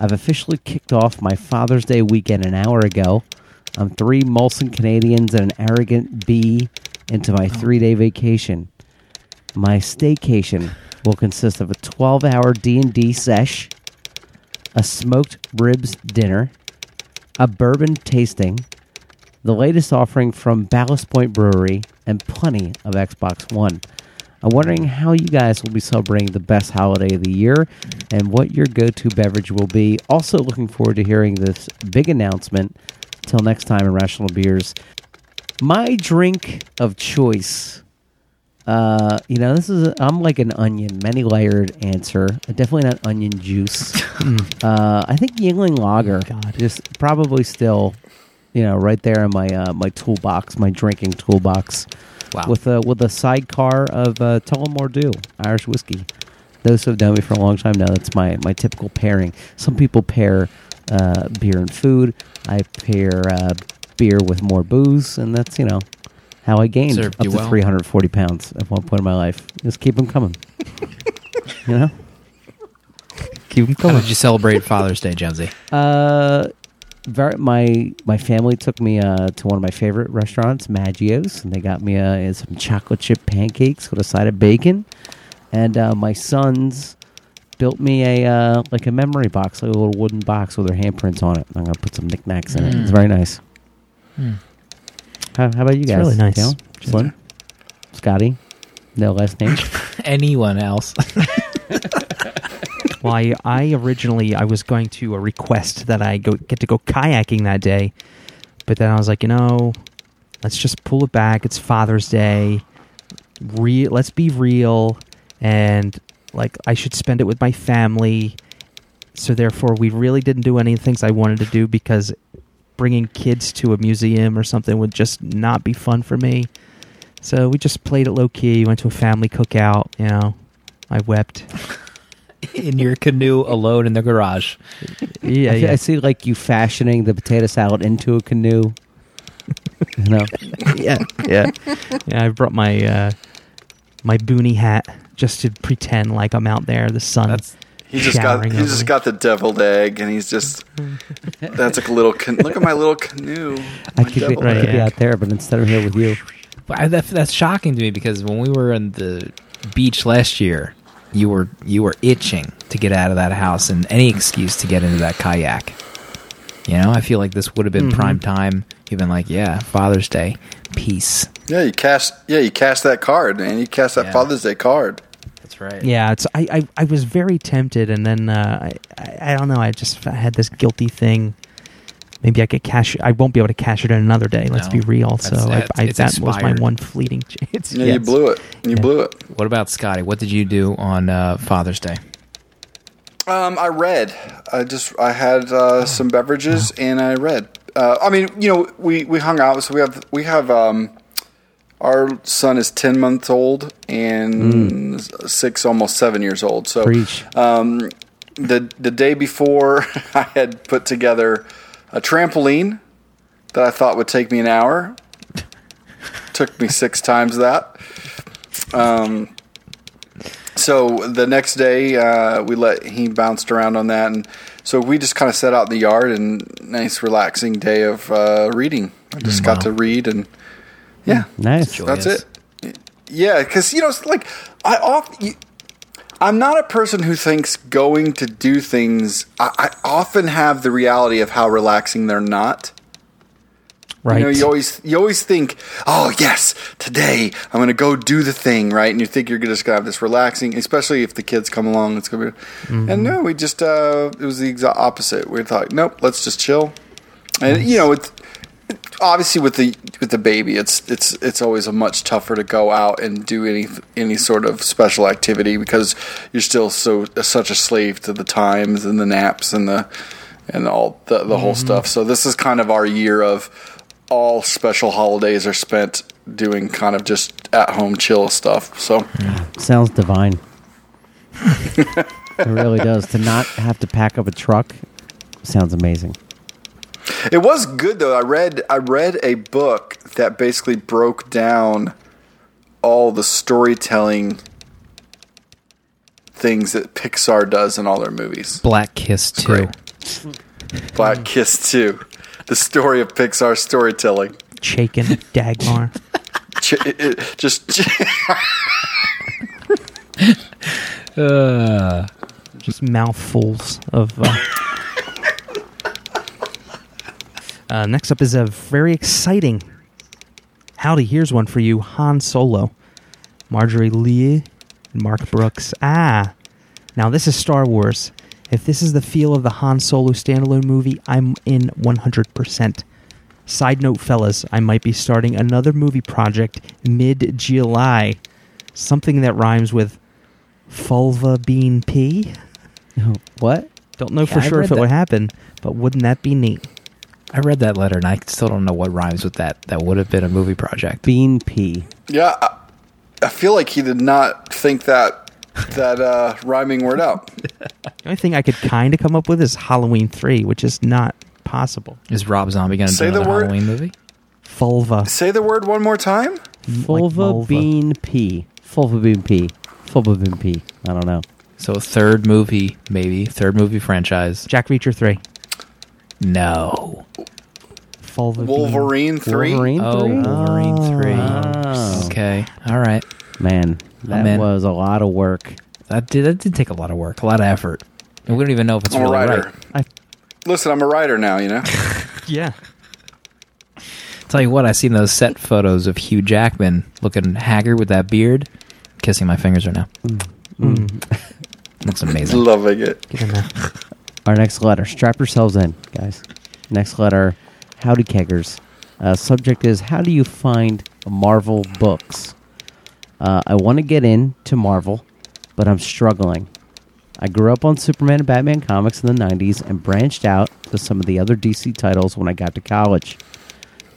I've officially kicked off my Father's Day weekend an hour ago. I'm three Molson Canadians and an arrogant bee into my oh. three day vacation. My staycation will consist of a 12 hour D&D sesh, a smoked ribs dinner, a bourbon tasting, the latest offering from Ballast Point Brewery, and plenty of Xbox One. I'm wondering how you guys will be celebrating the best holiday of the year and what your go to beverage will be. Also, looking forward to hearing this big announcement. Till next time, Irrational Beers. My drink of choice Uh, you know, this is I'm like an onion, many layered answer. Definitely not onion juice. uh, I think Yuengling Lager, God. just probably still, you know, right there in my uh, my toolbox, my drinking toolbox, Wow. with a with a sidecar of uh, Tullamore Dew Irish whiskey. Those who have known me for a long time know that's my my typical pairing. Some people pair uh, beer and food. I pair uh, beer with more booze, and that's you know how I gained Served up you to well. 340 pounds at one point in my life. Just keep them coming. you know. Keep 'em How coming. did you celebrate Father's Day, Jonesy? Uh, very, my my family took me uh, to one of my favorite restaurants, Maggio's, and they got me uh, some chocolate chip pancakes with a side of bacon. And uh, my sons built me a uh, like a memory box, like a little wooden box with her handprints on it. I'm gonna put some knickknacks in it. It's Mm. very nice. Hmm. How, how about you It's guys? really nice. Dale? Slim? Scotty? No last name? Anyone else? Well, I, I originally I was going to uh, request that I go get to go kayaking that day, but then I was like, you know, let's just pull it back. It's Father's Day. Re- let's be real, and like I should spend it with my family. So therefore, we really didn't do any of the things I wanted to do because bringing kids to a museum or something would just not be fun for me. So we just played it low key. Went to a family cookout. You know, I wept. in your canoe alone in the garage. Yeah, I, yeah. I see like you fashioning the potato salad into a canoe. you know, yeah, yeah, yeah. I brought my uh, my boonie hat just to pretend like I'm out there. The sun. That's He just got he over just me. got the deviled egg, and he's just that's like a little. Can- look at my little canoe. I could, be, deviled I could be out there, but instead I'm here with you. But I, that, that's shocking to me because when we were on the beach last year, you were you were itching to get out of that house and any excuse to get into that kayak. You know, I feel like this would have been Mhm. prime time. You've been like, yeah, Father's Day, peace. Yeah, you cash. Yeah, you cash that card, man. You cash that Yeah. Father's Day card. That's right. yeah, it's. I, I I was very tempted, and then uh, I, I I don't know. I just I had this guilty thing. Maybe I could cash. I won't be able to cash it in another day. Let's No. be real. So That's- I, that's- I, it's that was my expired. one fleeting chance. Yeah, Yes. you blew it. You Yeah. blew it. What about Scotty? What did you do on uh, Father's Day? Um, I read. I just I had uh, some beverages and I read. Uh, I mean, you know, we, we hung out. So we have we have um, our son is ten months old and six, almost seven years old. So um, the the day before, I had put together a trampoline that I thought would take me an hour. Took me six times that. Um, so the next day, uh, we let he bounced around on that, and so we just kind of sat out in the yard and nice, relaxing day of uh, reading. I just got Wow. to read, and yeah, Nice. Joy. that's it. Yeah, because you know, it's like I off. You, I'm not a person who thinks going to do things. I, I often have the reality of how relaxing they're not. Right. You know, you always you always think, oh yes, today I'm going to go do the thing, right? And you think you're just going to have this relaxing, especially if the kids come along. It's going to be, Mm-hmm. and no, we just uh, it was the exact opposite. We thought, nope, let's just chill, and you know, it's obviously with the with the baby, it's it's it's always a much tougher to go out and do any any sort of special activity because you're still so such a slave to the times and the naps and the and all the the whole mm-hmm. stuff. So this is kind of our year of all special holidays are spent doing kind of just at home chill stuff. So Sounds divine. it really does. To not have to pack up a truck sounds amazing. It was good though. I read I read a book that basically broke down all the storytelling things that Pixar does in all their movies. Black Kiss too. great. Black Kiss 2. The story of Pixar storytelling. Chaykin Dagmar. Ch- it- it- just Uh, just mouthfuls of. Uh, uh, next up is a very exciting. Howdy, here's one for you Han Solo. Marjorie Liu and Mark Brooks. Ah, now this is Star Wars. If this is the feel of the Han Solo standalone movie, I'm in 100%. Side note, fellas, I might be starting another movie project mid July. something that rhymes with vulva bean pea. What? Don't know Yeah, for sure if it that. would happen, but wouldn't that be neat? I read that letter and I still don't know what rhymes with that. That would have been a movie project. Bean pea. Yeah, I, I feel like he did not think that that uh, rhyming word out. The only thing I could kind of come up with is Halloween 3, which is not possible. Is Rob Zombie going to do Say the another word. Halloween movie? Vulva. Say the word one more time. Fulva vulva. bean pea. Fulva bean pea. Fulva bean pea. I don't know. So third movie, maybe third movie franchise. Jack Reacher 3. No. Vulva bean- Wolverine three. Wolverine Oh, three? Wolverine three. Oh. Okay. All right. Man, that I'm in. was a lot of work. That did that did take a lot of work, a lot of effort, and we don't even know if it's I'm a really writer. right. I Listen, I'm a writer now. You know. Yeah. Tell you what, I seen those set photos of Hugh Jackman looking haggard with that beard. Kissing my fingers right now. Mm. Looks amazing. Loving it. Our next letter. Strap yourselves in, guys. Next letter. Howdy keggers. Uh, subject is How do you find Marvel books? Uh, I want to get into Marvel, but I'm struggling. I grew up on Superman and Batman comics in the 90s and branched out to some of the other DC titles when I got to college.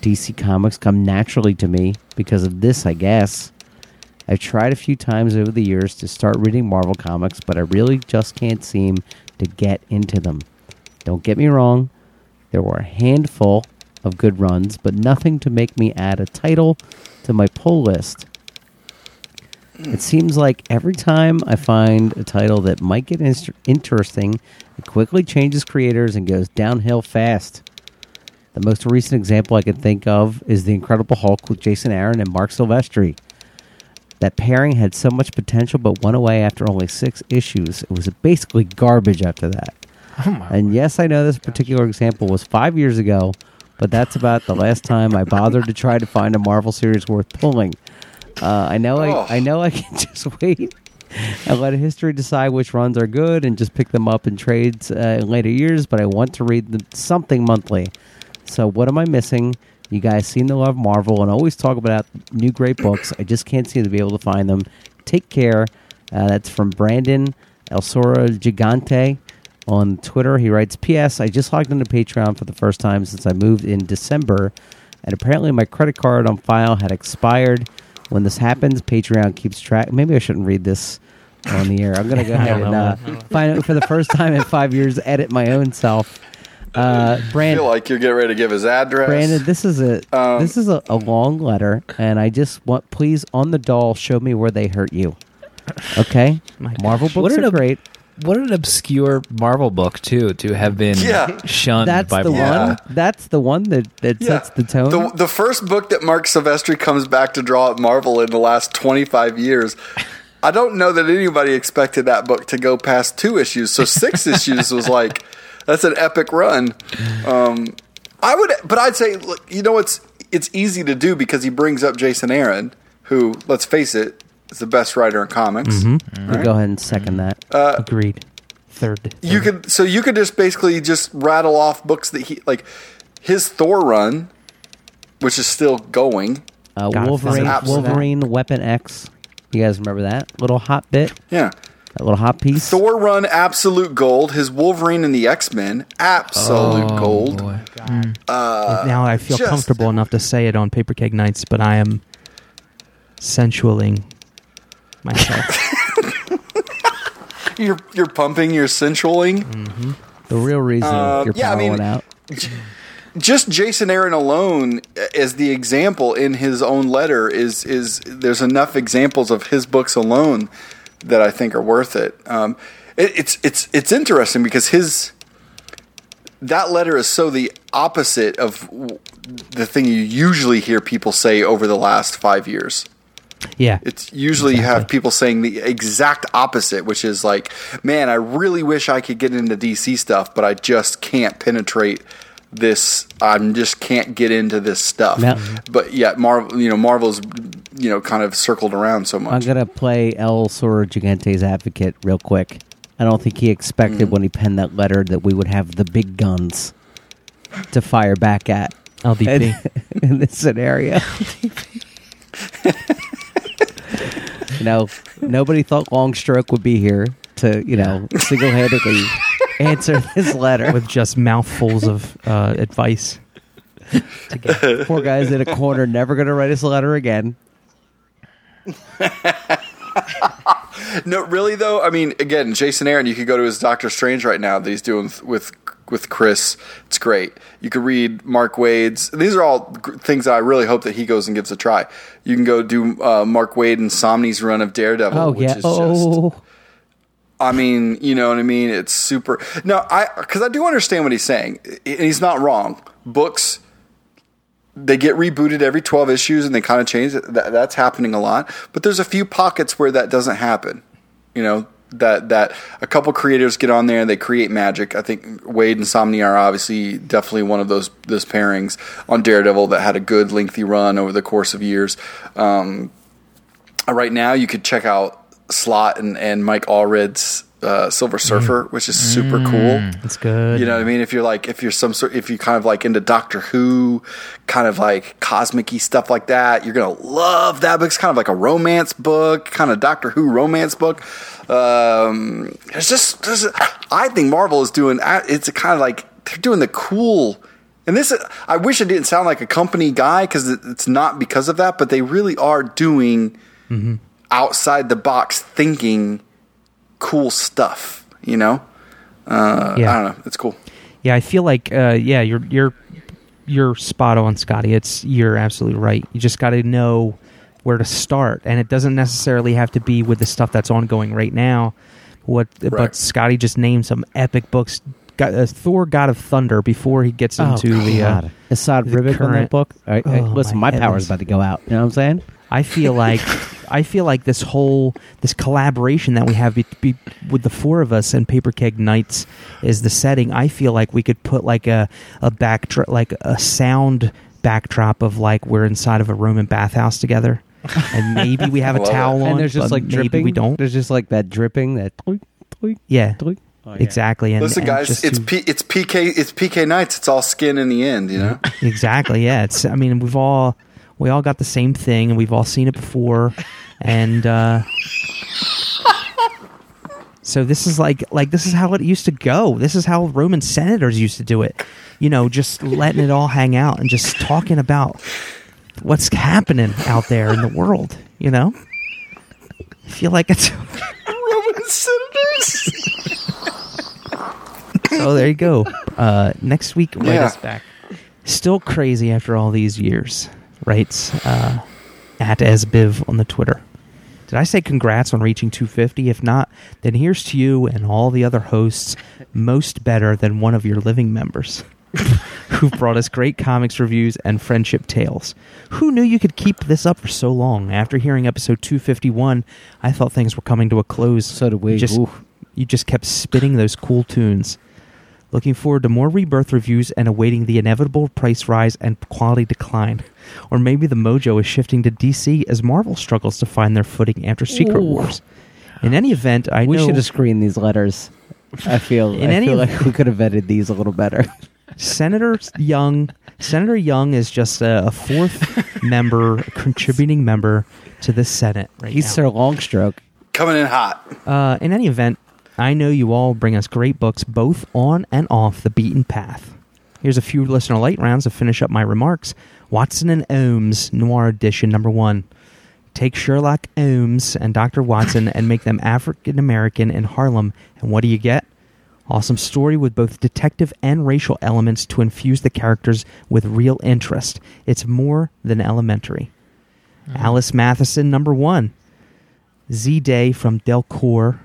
DC comics come naturally to me because of this, I guess. I've tried a few times over the years to start reading Marvel comics, but I really just can't seem to get into them. Don't get me wrong, there were a handful of good runs, but nothing to make me add a title to my pull list. It seems like every time I find a title that might get interesting, it quickly changes creators and goes downhill fast. The most recent example I can think of is The Incredible Hulk with Jason Aaron and Marc Silvestri. That pairing had so much potential but went away after only six issues. It was basically garbage after that. Oh And yes, I know this particular example was five years ago, but that's about the last time I bothered to try to find a Marvel series worth pulling. Uh, I know, Oh. I, I know, I can just wait and let history decide which runs are good and just pick them up in trades uh, in later years. But I want to read something monthly. So what am I missing? You guys seem to love Marvel and always talk about new great books. I just can't seem to be able to find them. Take care. Uh, that's from Brandon Elsora Gigante on Twitter. He writes, P.S. I just logged into Patreon for the first time since I moved in December, and apparently my credit card on file had expired. When this happens, Patreon keeps track. Maybe I shouldn't read this on the air. I'm going to go ahead and uh, find out for the first time in five years, edit my own self. Uh, I Brandon, feel like you're getting ready to give his address. Brandon, this is a Um, this is a, a long letter, and I just want please on the doll show me where they hurt you. Okay, My. Marvel What books an are ob- great. What an obscure Marvel book too to have been Yeah. shunned That's by the Marvel. one. That's the one that that Yeah. sets the tone. The, the first book that Marc Silvestri comes back to draw at Marvel in the last 25 years, I don't know that anybody expected that book to go past two issues. So six issues was like, that's an epic run. Um, I would, but I'd say, look, you know, it's it's easy to do because he brings up Jason Aaron, who, let's face it, is the best writer in comics. I'll go ahead and second that. Agreed. Third. You could so you could just basically just rattle off books that he like his Thor run, which is still going. Uh, Wolverine, Wolverine, Weapon X. You guys remember that little hot bit? Yeah. That little hot piece. Thor run absolute gold. His Wolverine and the X Men absolute Oh, gold. boy. Mm. Uh, now I feel just- comfortable enough to say it on Paper Keg Nights, but I am sensualing myself. You're you're pumping, you're sensualing. Mm-hmm. The real reason Uh, you're yeah, I mean- out. Just Jason Aaron alone uh, as the example in his own letter is is there's enough examples of his books alone that I think are worth it. Um, it it's it's it's interesting because his that letter is so the opposite of the thing you usually hear people say over the last five years. yeah. It's usually you have people saying the exact opposite, which is like, man, I really wish I could get into DC stuff, but I just can't penetrate this. I just can't get into this stuff. Now- but yeah, Marvel, you know, Marvel's, you know, kind of circled around so much. I'm gonna play El Sora Gigante's advocate real quick. I don't think he expected mm-hmm. when he penned that letter that we would have the big guns to fire back at LDP. in, in this scenario. You know, nobody thought Longstroke would be here to, you know, single handedly answer this letter. with just mouthfuls of uh, advice. to get. Poor guy's in a corner, never going to write us a letter again. No, really though. I mean, again, Jason Aaron. You could go to his Doctor Strange right now that he's doing with with Chris. It's great. You could read Mark Waid's. These are all g- things I really hope that he goes and gives a try. You can go do uh, Mark Wade and Samnee's run of Daredevil, Oh, which yeah. is just. I mean, you know what I mean? It's super. No, I because I do understand what he's saying, and he's not wrong. Books they get rebooted every 12 issues and they kind of change that's happening a lot. But there's a few pockets where that doesn't happen. You know, that that a couple creators get on there and they create magic. I think Waid and Samnee are obviously definitely one of those those pairings on Daredevil that had a good lengthy run over the course of years. Um, right now you could check out Slott and, and Mike Allred's uh, Silver Surfer, which is super cool. It's good. You know what I mean? If you're like, if you're some sort, if you kind of like into Doctor Who, kind of like cosmic-y stuff like that, you're gonna love that book. It's kind of like a romance book, kind of Doctor Who romance book. Um, it's just, there's, I think Marvel is doing. It's a kind of like they're doing the cool. And this, I wish it didn't sound like a company guy because it's not because of that, but they really are doing outside the box thinking, cool stuff. You know, uh, Yeah. I don't know. It's cool. Yeah, I feel like uh, yeah, you're you're you're spot on, Scotty. It's you're absolutely right. You just got to know where to start, and it doesn't necessarily have to be with the stuff that's ongoing right now. What, Right. but Scotty just named some epic books. Got, uh, Thor: God of Thunder before he gets into the. Uh, Oh, Esad the Ribic on that current- book. All right, hey, Oh, listen, my my, power's heavens. about to go out. You know what I'm saying? I feel like I feel like this whole this collaboration that we have be, be, with the four of us and Paper Keg Nights is the setting. I feel like we could put like a a backdrop, like a sound backdrop of like we're inside of a Roman bathhouse together, and maybe we have a towel on. and there's just but like maybe dripping. We don't. There's just like that dripping, that tweak, tweak, Yeah, tweak. Oh, yeah. exactly. And, Listen, and guys, it's to- P, it's PK it's PK nights. It's all skin in the end, you know. exactly yeah it's i mean we've all we all got the same thing and we've all seen it before and uh so this is like like this is how it used to go. This is how roman senators used to do it. You know just letting it all hang out and just talking about what's happening out there in the world you know? I feel like it's Roman senators. so there you go. Uh next week write Yeah. us back. Still crazy after all these years writes uh at Esbiv on the Twitter. Did I say congrats on reaching 250? If not, then here's to you and all the other hosts, most better than one of your living members, who've brought us great comics reviews and friendship tales. Who knew you could keep this up for so long? After hearing episode 251, I thought things were coming to a close. So did we. Just, you just kept spitting those cool tunes. Looking forward to more rebirth reviews and awaiting the inevitable price rise and quality decline. Or maybe the mojo is shifting to DC as Marvel struggles to find their footing after Secret Ooh. Wars. In any event, I we know should have screened these letters. I feel. In I any feel like we could have vetted these a little better. Senator Young. Senator Young is just a, a fourth member, contributing member to the Senate right He's now. Sir Longstroke. Coming in hot. Uh, in any event, I know you all bring us great books both on and off the beaten path. Here's a few listener light rounds to finish up my remarks. Watson and Holmes Noir Edition number one. Take Sherlock Holmes and Dr. Watson and make them African American in Harlem, and what do you get? Awesome story with both detective and racial elements to infuse the characters with real interest. It's more than elementary. Mm-hmm. Alice Matheson number one. Z Day from Delcourt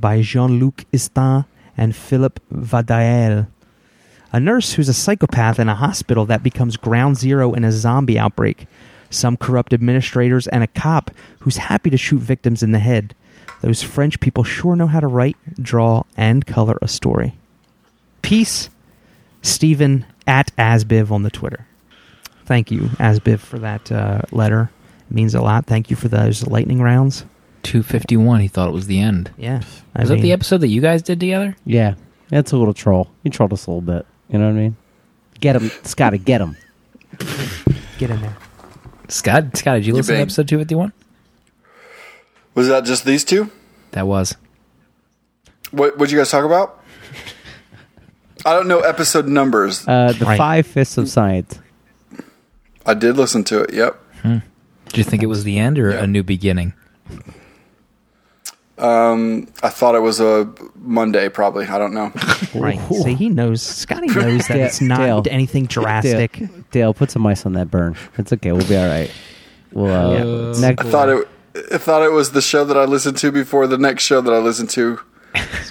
by Jean Luc Istin and Philippe Vandaële. A nurse who's a psychopath in a hospital that becomes ground zero in a zombie outbreak. Some corrupt administrators and a cop who's happy to shoot victims in the head. Those French people sure know how to write, draw, and color a story. Peace, Stephen at Asbiv on the Twitter. Thank you, Asbiv, for that uh, letter. It means a lot. Thank you for those lightning rounds. 251. He thought it was the end. Yeah. I Was that the episode that you guys did together? Yeah, that's a little troll. He trolled us a little bit. You know what I mean? Get him, Scotty. Get him. Get in there. Scott, Scott, did you You listen to bang. episode 251? Was that just these two? That was. What What'd you guys talk about? I don't know episode numbers. Uh, the Right. Five Fists of Science. I did listen to it. Yep. Did you think it was the end or Yeah. a new beginning? Um, I thought it was a Monday. Probably. I don't know. Right. See, he knows. Scotty knows that Dale- it's not Dale. anything drastic. Dale, Dale, put some ice on that burn. It's okay. We'll be all right. Well, uh, Yeah. next, I thought it. I thought it was the show that I listened to before the next show that I listened to.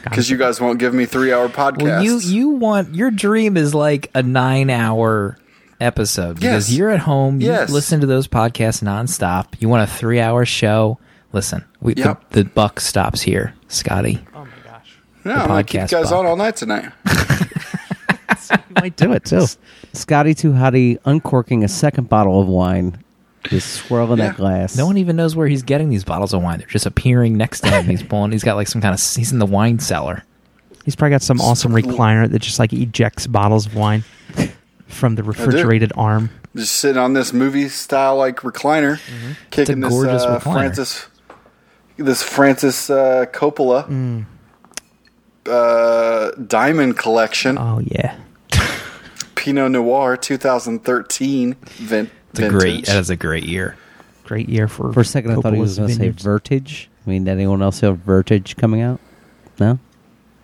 Because you guys won't give me three hour podcasts. Well, you you want your dream is like a nine hour episode because Yes. you're at home. You Yes. listen to those podcasts nonstop. You want a three hour show? Listen, we, Yep. the, the buck stops here, Scotty. Oh my gosh. no, I'm gonna keep you podcast guys buck. on all night tonight. You might do it too. Scotty Too Hottie uncorking a second bottle of wine, just swirling Yeah. that glass. No one even knows where he's getting these bottles of wine. They're just appearing next to him. He's pulling. He's got like some kind of. He's in the wine cellar. He's probably got some awesome recliner that just like ejects bottles of wine from the refrigerated arm. Just sitting on this movie style like recliner, kicking this gorgeous uh, recliner. Francis, this Francis uh, Coppola uh, Diamond Collection Oh yeah. Pinot Noir 2013 vin- It's a vintage. great. That is a great year. Great year for For a second, I thought he was going to say Vineyards. Vertige. I mean, anyone else have Vertige coming out? No?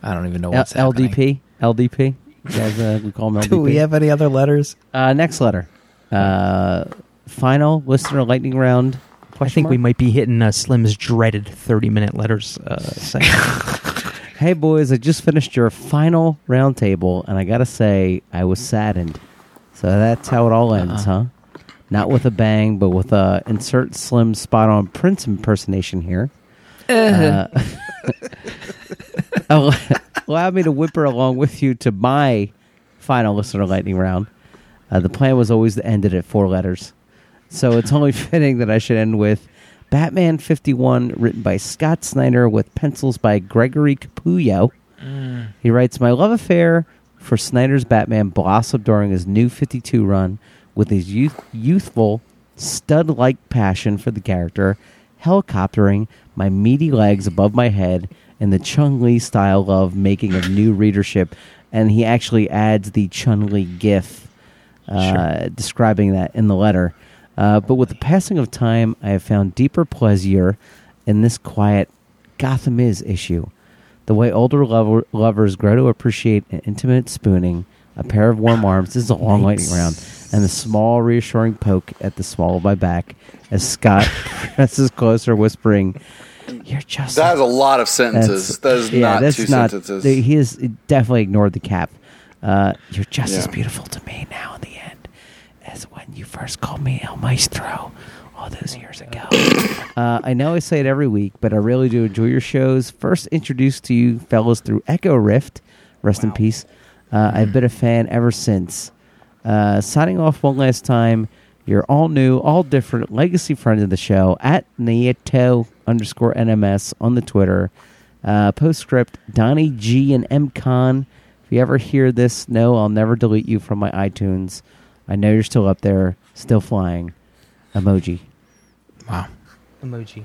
I don't even know L- what's happening. LDP? LDP? Guys, uh, we call him LDP. Do we have any other letters? Uh, next letter. Uh, final listener lightning round. I Question think we might be hitting uh, Slim's dreaded thirty-minute letters uh, segment. Hey boys, I just finished your final roundtable, and I gotta say, I was saddened. So that's how it all ends, huh? Not with a bang, but with a insert slim spot on Prince impersonation here. Uh, allow allow me to whimper along with you to my final listener lightning round. Uh, the plan was always to end it at four letters. So it's only fitting that I should end with Batman 51, written by Scott Snyder with pencils by Gregory Capullo. He writes, My love affair for Snyder's Batman blossomed during his new 52 run with his youth, youthful, stud like passion for the character, helicoptering my meaty legs above my head in the Chun Li style love making of new readership. And he actually adds the Chun Li gif uh, describing that in the letter. Uh, but with the passing of time, I have found deeper pleasure in this quiet Gotham is issue. The way older lover, lovers grow to appreciate an intimate spooning, a pair of warm arms. This is a long lightning round, and a small reassuring poke at the small of my back as Scott presses closer, whispering, "You're just That is a lot of sentences. That is not that's two not- sentences. he has definitely ignored the cap. Uh, you're just as beautiful to me now in the when you first called me El Maestro all those years ago. uh, I know I say it every week, but I really do enjoy your shows. First introduced to you fellas through Echo Rift. Rest in peace. Uh, I've been a fan ever since. Uh, signing off one last time. You're all new, all different legacy friend of the show at Nieto underscore NMS on the Twitter. Uh, postscript Donnie G and MCon. If you ever hear this, no, I'll never delete you from my iTunes. I know you're still up there, still flying. Emoji. Wow. Emoji.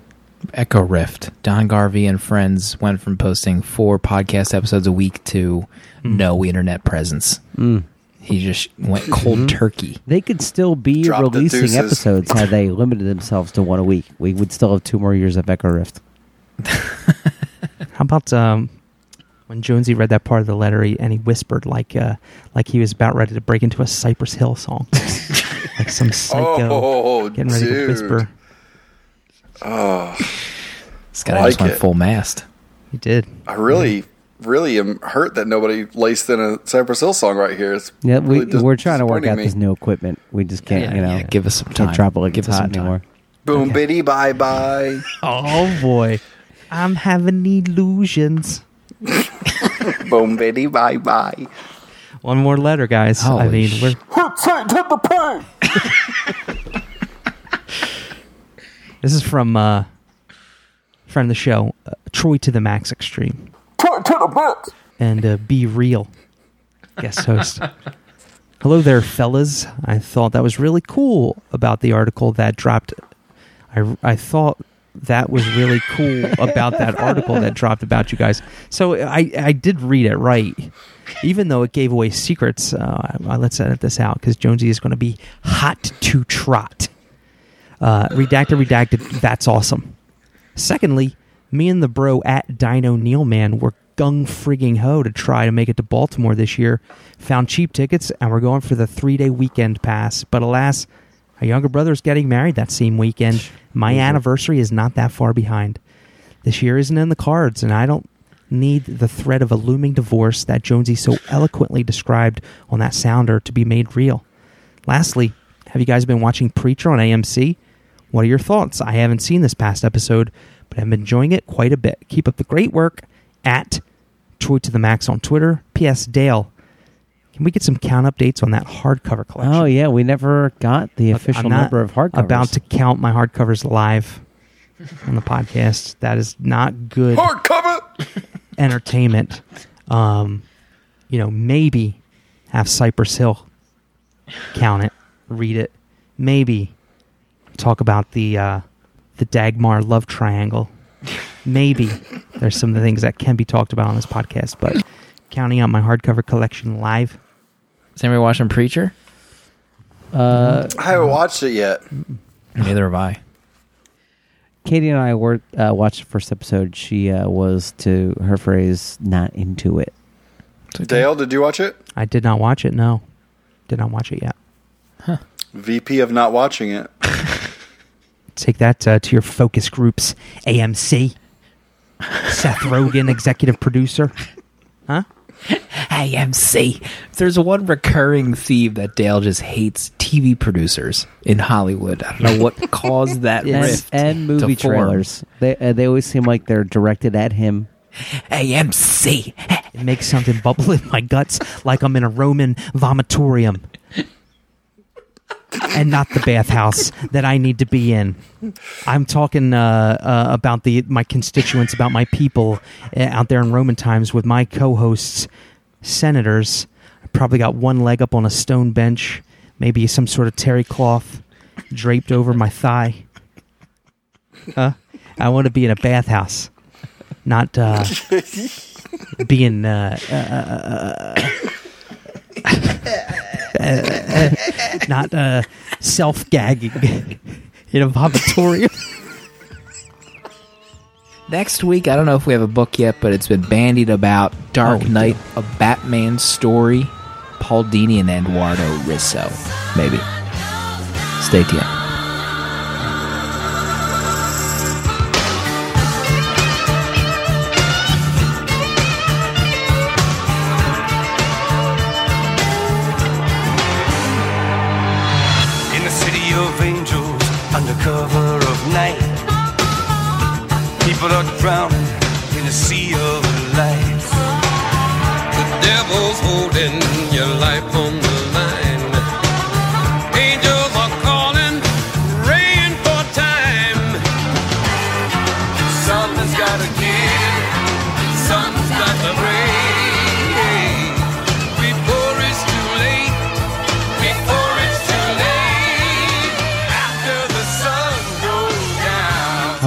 Echo Rift. Don Garvey and friends went from posting four podcast episodes a week to no internet presence. Mm. He just went cold turkey. They could still be Drop releasing deuces. episodes had they limited themselves to one a week. We would still have two more years of Echo Rift. How about um, when Jonesy read that part of the letter he, and he whispered like uh, like he was about ready to break into a Cypress Hill song, like some psycho oh, getting ready dude. to whisper. Oh, This guy I just went it. full mast. He did. I really, really am hurt that nobody laced in a Cypress Hill song right here. It's Yeah, we, really we're trying to work out me. this new equipment. We just can't, Yeah, you know, yeah, give us some time. drop it like Give it's us hot some time. anymore. Boom, biddy, bye, bye. Oh boy, I'm having illusions. Boom, biddy, bye, bye. One more letter, guys. I mean, sh- we're this is from uh, friend of the show, uh, Troy to the Max Extreme, and uh, Be Real guest host. Hello there, fellas. I thought that was really cool about the article that dropped. I, I thought that was really cool about that article that dropped about you guys. So I I did read it right, even though it gave away secrets. Uh, let's edit this out because Jonesy is going to be hot to trot. Uh, redacted, redacted. That's awesome. Secondly, me and the bro at Dino Neilman were gung frigging ho to try to make it to Baltimore this year. Found cheap tickets and we're going for the three day weekend pass. But alas, our younger brother is getting married that same weekend. My anniversary is not that far behind. This year isn't in the cards, and I don't need the threat of a looming divorce that Jonesy so eloquently described on that sounder to be made real. Lastly, have you guys been watching Preacher on AMC? What are your thoughts? I haven't seen this past episode, but I'm enjoying it quite a bit. Keep up the great work at Troy to the Max on Twitter. P.S. Dale, can we get some count updates on that hardcover collection? Oh yeah, we never got the official I'm not number of hardcovers. About to count my hardcovers live on the podcast. That is not good Hardcover. entertainment. Um, you know, maybe have Cypress Hill count it, read it. Maybe talk about the uh, the Dagmar love triangle. Maybe there's some of the things that can be talked about on this podcast, but counting out my hardcover collection live. Is anybody watching Preacher? Uh, I haven't watched it yet. Neither have I. Katie and I were uh, watched the first episode. She uh, was, to her phrase, not into it. Dale, did you watch it? I did not watch it. No, did not watch it yet. VP of not watching it. Take that uh, to your focus groups, AMC. Seth Rogen, executive producer. Huh? AMC. There's one recurring theme that Dale just hates TV producers in Hollywood. I don't know what caused that And, rift. and movie to form. trailers. They uh, they always seem like they're directed at him. AMC. It makes something bubble in my guts like I'm in a Roman vomitorium. and not the bathhouse that I need to be in. I'm talking uh, uh, about the my constituents, about my people uh, out there in Roman times with my co-hosts, senators. I probably got one leg up on a stone bench, maybe some sort of terry cloth draped over my thigh. Huh? I want to be in a bathhouse, not uh, being uh, uh, uh, uh not uh, self gagging in a vomitorium. Next week, I don't know if we have a book yet, but it's been bandied about Dark Oh, Knight, a Batman story. Paul Dini and Eduardo Risso. Maybe. Stay tuned.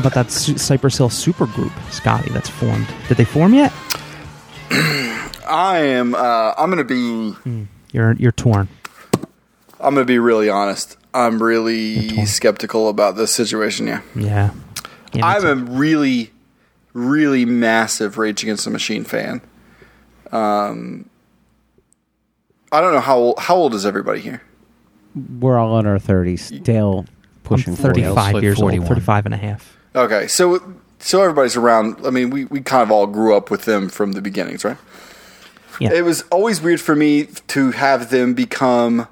How about that Cy- Cypress Hill supergroup, Scotty, that's formed? Did they form yet? I am. Uh, I'm gonna be. You're you're torn. I'm gonna be really honest. I'm really skeptical about this situation. Yeah, Yeah. yeah I'm too. a really, really massive Rage Against the Machine fan. Um, I don't know how old, how old is everybody here? We're all in our thirties. Dale I'm pushing 40. 35 like years 41. old, 35 and a half. Okay, so so everybody's around. I mean, we we kind of all grew up with them from the beginnings, right? Yeah. It was always weird for me to have them become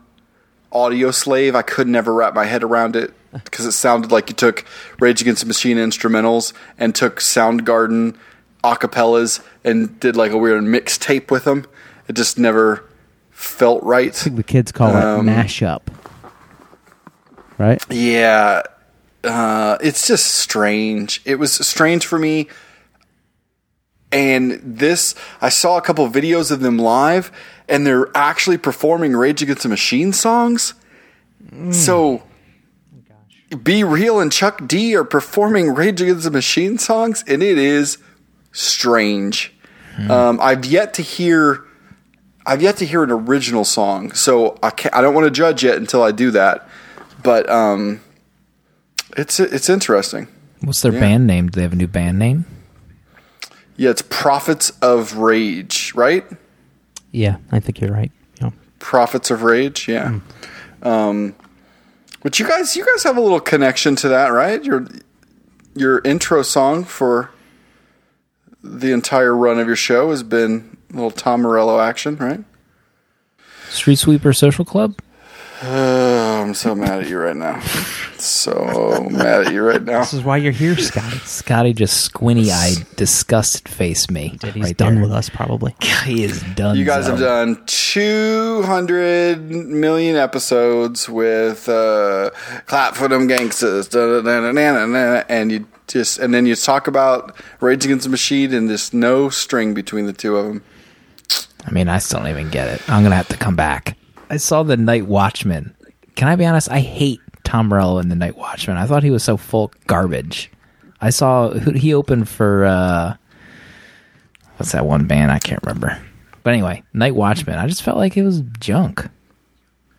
Audioslave. I could never wrap my head around it because it sounded like you took Rage Against the Machine instrumentals and took Soundgarden acapellas and did like a weird mixtape with them. It just never felt right. I think the kids call Um, it mashup. Right? Yeah, uh, it's just strange. It was strange for me. And this, I saw a couple of videos of them live, and they're actually performing Rage Against the Machine songs. So, B-Real and Chuck D are performing Rage Against the Machine songs, and it is strange. Um, I've yet to hear. I've yet to hear an original song, so I can't, I don't want to judge yet until I do that. But um, it's it's interesting. What's their Yeah. band name? Do they have a new band name? Yeah, it's Prophets of Rage, right? Yeah, I think you're right. Yeah. Prophets of Rage, yeah. Um, but you guys, you guys have a little connection to that, right? Your your intro song for the entire run of your show has been a little Tom Morello action, right? Street Sweeper Social Club? Oh, I'm so mad at you right now. So mad at you right now. This is why you're here, Skottie. Skottie just squinty eyed, disgusted face me. He's right done there. with us, probably. He is done. You guys have done 200 million episodes with uh, "Clap for Them Gangsters," and you just and then you talk about Rage Against the Machine, and there's no string between the two of them. I mean, I still don't even get it. I'm gonna have to come back. I saw the Night Watchman. Can I be honest? I hate Tom Morello in the Night Watchman. I thought he was so full garbage. I saw who he opened for. uh What's that one band? I can't remember. But anyway, Night Watchman. I just felt like it was junk.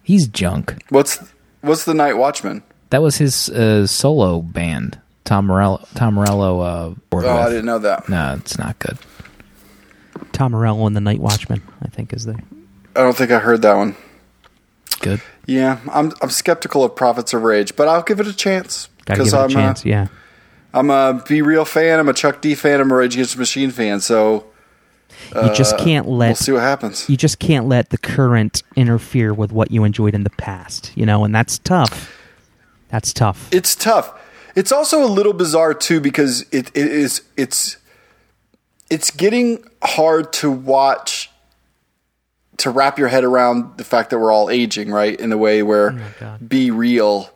He's junk. What's what's the Night Watchman? That was his uh, solo band. Tom Morello. Tom Morello. Uh, worked Oh, I didn't know that. No, it's not good. Tom Morello and the Night Watchman, I think, is the. I don't think I heard that one. Good. Yeah, I'm I'm skeptical of Prophets of Rage, but I'll give it a chance Gotta give it a I'm uh, chance. yeah. I'm a B-Real fan. I'm a Chuck D fan. I'm a Rage Against the Machine fan. So You just uh, can't we'll let see what happens. you just can't let the current interfere with what you enjoyed in the past, you know, and that's tough. That's tough. It's tough. It's also a little bizarre too because it, it is it's it's getting hard to watch to wrap your head around the fact that we're all aging, right? In the way where God. B-Real.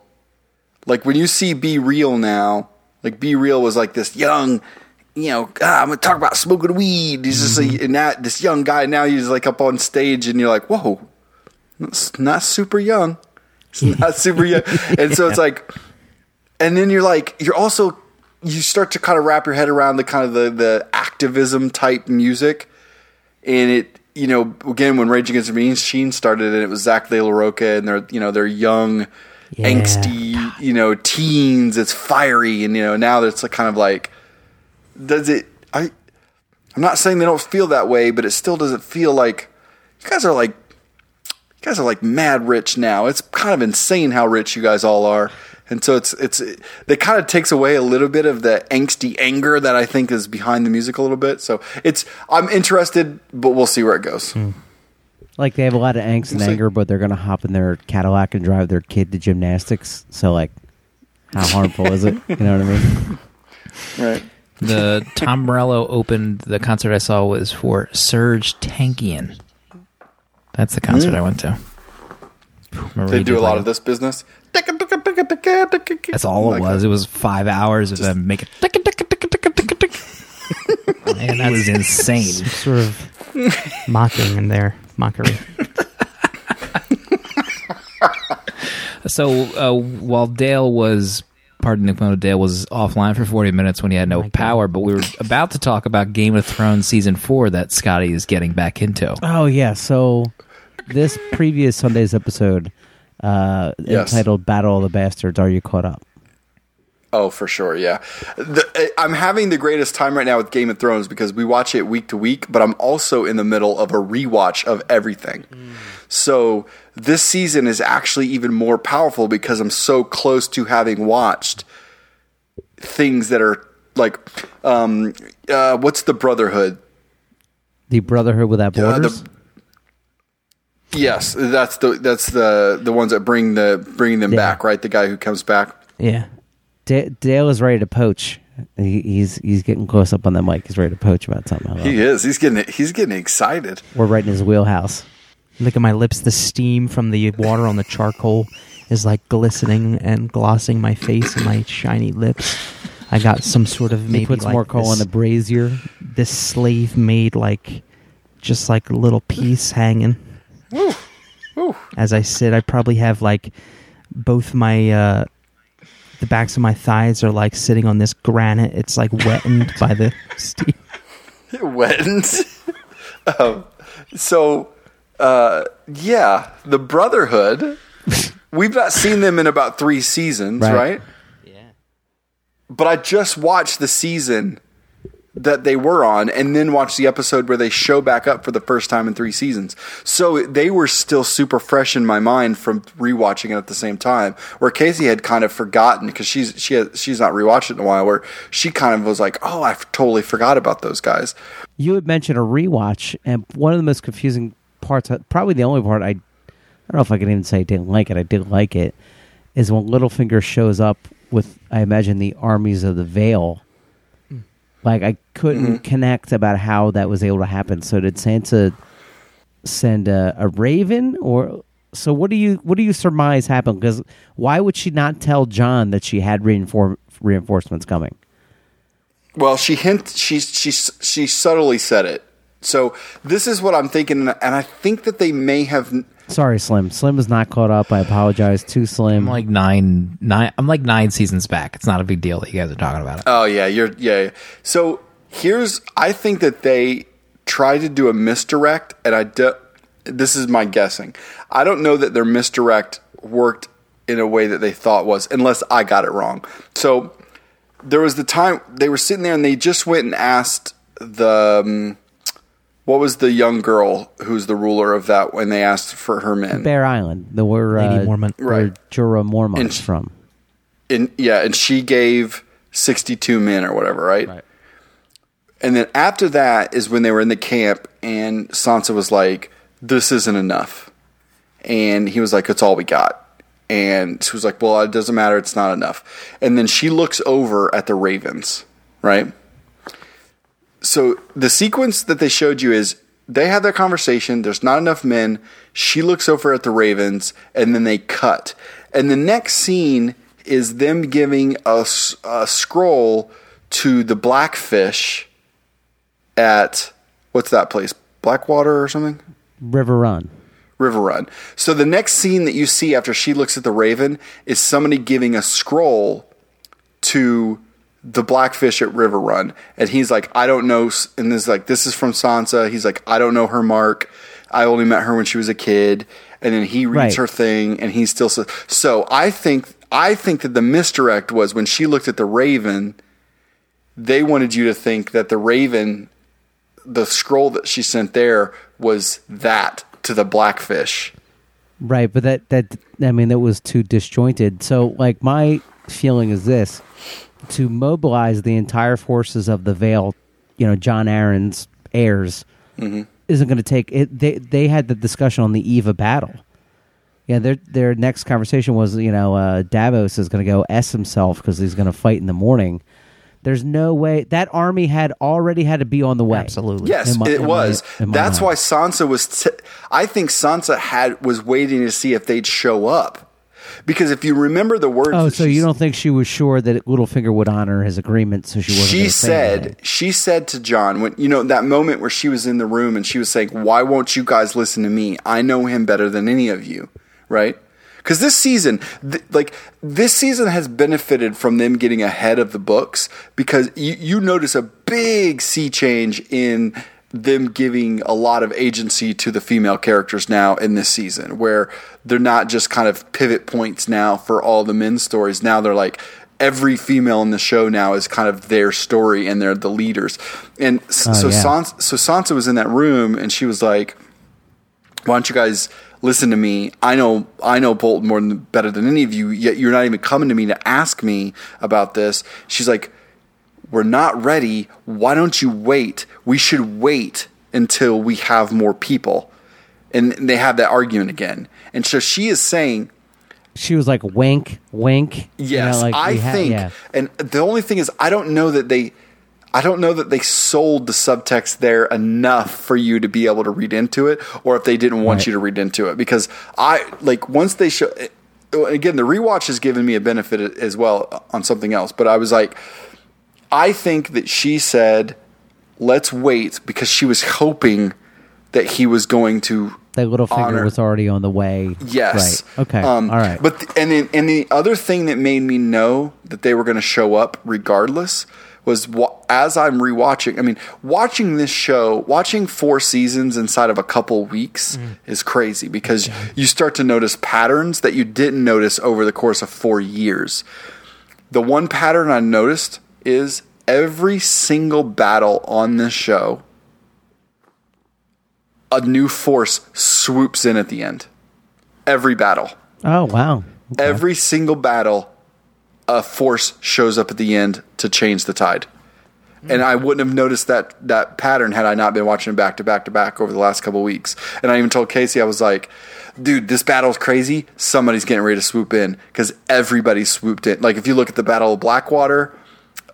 Like when you see B-Real now, like B-Real was like this young, you know, ah, I'm gonna talk about smoking weed. He's just like, and that this young guy now he's like up on stage and you're like, whoa, it's not super young. It's not super young. And so it's like, and then you're like, you're also, you start to kind of wrap your head around the kind of the, the activism type music. And it, you know, again, when Rage Against the Machine started and it was Zack de la Rocha and they're, you know, they're young, Yeah. angsty, you know, teens. It's fiery. And, you know, now it's like kind of like, does it, I, I'm not saying they don't feel that way, but it still doesn't feel like, you guys are like, you guys are like mad rich now. It's kind of insane how rich you guys all are. And so it's it's it kind of takes away a little bit of the angsty anger that I think is behind the music a little bit. So it's I'm interested, but we'll see where it goes. Hmm. Like they have a lot of angst and We'll anger, but they're gonna hop in their Cadillac and drive their kid to gymnastics. So like, how harmful is it? You know what I mean? Right. The Tom Morello opened the concert I saw was for Serj Tankian. That's the concert hmm. I went to. Remember They do a lot of this business. That's all it was. It was five hours of them making. And that was insane. sort of mocking in there, mockery. So uh, while Dale was, pardon the pun, Dale was offline for 40 minutes when he had no God. power, but we were about to talk about Game of Thrones season four that Skottie is getting back into. Oh yeah. So this previous Sunday's episode, uh, Yes. entitled "Battle of the Bastards," are you caught up? Oh, for sure, yeah. The, I'm having the greatest time right now with Game of Thrones because we watch it week to week, but I'm also in the middle of a rewatch of everything. So this season is actually even more powerful because I'm so close to having watched things that are like, um, uh, what's the Brotherhood? The Brotherhood without Uh, borders. the- yes, that's the that's the the ones that bring the bringing them Yeah. back, right? The guy who comes back. Yeah. Da- Dale is ready to poach. He, he's he's getting close up on the mic. He's ready to poach about something. He is. He's getting he's getting excited. We're right in his wheelhouse. Look at my lips. The steam from the water on the charcoal is like glistening and glossing my face and my shiny lips. I got some sort of maybe he puts like more coal this, on the brazier. this slave made like just like a little piece hanging. As I sit, I probably have like both my uh the backs of my thighs are like sitting on this granite. It's like wettened by the steam. went. um, so, uh, yeah, the Brotherhood. We've not seen them in about three seasons, Right. right? Yeah. But I just watched the season that they were on, and then watch the episode where they show back up for the first time in three seasons. So they were still super fresh in my mind from rewatching it at the same time. Where Casey had kind of forgotten because she's she has, she's not rewatched it in a while. Where she kind of was like, "Oh, I totally forgot about those guys." You had mentioned a rewatch, and one of the most confusing parts, uh, probably the only part I, I don't know if I can even say I didn't like it. I did like it. Is when Littlefinger shows up with, I imagine, the armies of the Vale. Like I couldn't mm-hmm. connect about how that was able to happen. So did Sansa send a, a raven, or so? What do you what do you surmise happened? Because why would she not tell Jon that she had reinfor- reinforcements coming? Well, she hint she she she subtly said it. So this is what I'm thinking, and I think that they may have. Sorry, Slim. Slim is not caught up. I apologize. Too Slim. I'm like nine, nine. I'm like nine seasons back. It's not a big deal that you guys are talking about it. Oh yeah, you're yeah. yeah. So here's I think that they tried to do a misdirect, and I do, this is my guessing. I don't know that their misdirect worked in a way that they thought was, unless I got it wrong. So there was the time they were sitting there and they just went and asked the um, what was the young girl who's the ruler of that when they asked for her men. Bear Island, the where Lady uh, Mormont. where Right. Jorah Mormont's And- from. and yeah, and she gave 62 men or whatever, right? And then after that is when they were in the camp and Sansa was like, this isn't enough. And he was like, it's all we got. And she was like, well, it doesn't matter. It's not enough. And then she looks over at the ravens, right? So the sequence that they showed you is they have their conversation. There's not enough men. She looks over at the ravens, and then they cut. And the next scene is them giving a scroll to the blackfish at what's that place? Blackwater or something? Riverrun. River Run. So the next scene that you see after she looks at the raven is somebody giving a scroll to the blackfish at Riverrun, and he's like, I don't know, and this is like, this is from Sansa. He's like, I don't know her mark. I only met her when she was a kid, and then he reads Right. her thing, and he still says. So I think I think that the misdirect was when she looked at the raven. They wanted you to think that the raven, the scroll that she sent there, was that to the blackfish. Right, but that that I mean that was too disjointed. So like my feeling is this to mobilize the entire forces of the Vale, you know, Jon Arryn's heirs isn't going to take it they they had the discussion on the eve of battle. Yeah, their their next conversation was, you know, uh, Davos is going to go s himself because he's going to fight in the morning. There's no way that army had already had to be on the way. Absolutely. Yes, my- it was. my That's mind. why Sansa was. T- I think Sansa had was waiting to see if they'd show up, because if you remember the words. Oh, so you don't think she was sure that Littlefinger would honor his agreement? So she wasn't. She said. She said to Jon when you know that moment where she was in the room and she was saying, "Why won't you guys listen to me? I know him better than any of you." Right. Because this season, th- like this season, has benefited from them getting ahead of the books. Because you, you notice a big sea change in them giving a lot of agency to the female characters now in this season, where they're not just kind of pivot points now for all the men's stories. Now they're like every female in the show now is kind of their story and they're the leaders. And s- Oh, so yeah. Sansa, so Sansa was in that room and she was like, "Why don't you guys listen to me? I know I know Bolton more than better than any of you. Yet you're not even coming to me to ask me about this." She's like, "We're not ready. Why don't you wait? We should wait until we have more people." And they have that argument again. And so she is saying, she was like wink, wink. you know, Yes, like I ha- think, yeah. and the only thing is, I don't know that they, I don't know that they sold the subtext there enough for you to be able to read into it, or if they didn't want Right. you to read into it. Because I like once they show, again, the rewatch has given me a benefit as well on something else. But I was like, I think that she said, "Let's wait," because she was hoping that he was going to That Littlefinger honor- was already on the way. Yes. Right. Okay. Um, All right. But th- and then and the other thing that made me know that they were going to show up regardless was wa- as I'm rewatching. I mean, watching this show, watching four seasons inside of a couple weeks Mm. is crazy because you start to notice patterns that you didn't notice over the course of four years. The one pattern I noticed is every single battle on this show, a new force swoops in at the end. Every battle. oh wow. Okay. Every single battle, a force shows up at the end to change the tide. Hmm. And I wouldn't have noticed that that pattern had I not been watching it back to back to back over the last couple weeks. And I even told Casey, I was like, dude, this battle's crazy. Somebody's getting ready to swoop in because everybody swooped in. Like if you look at the Battle of Blackwater,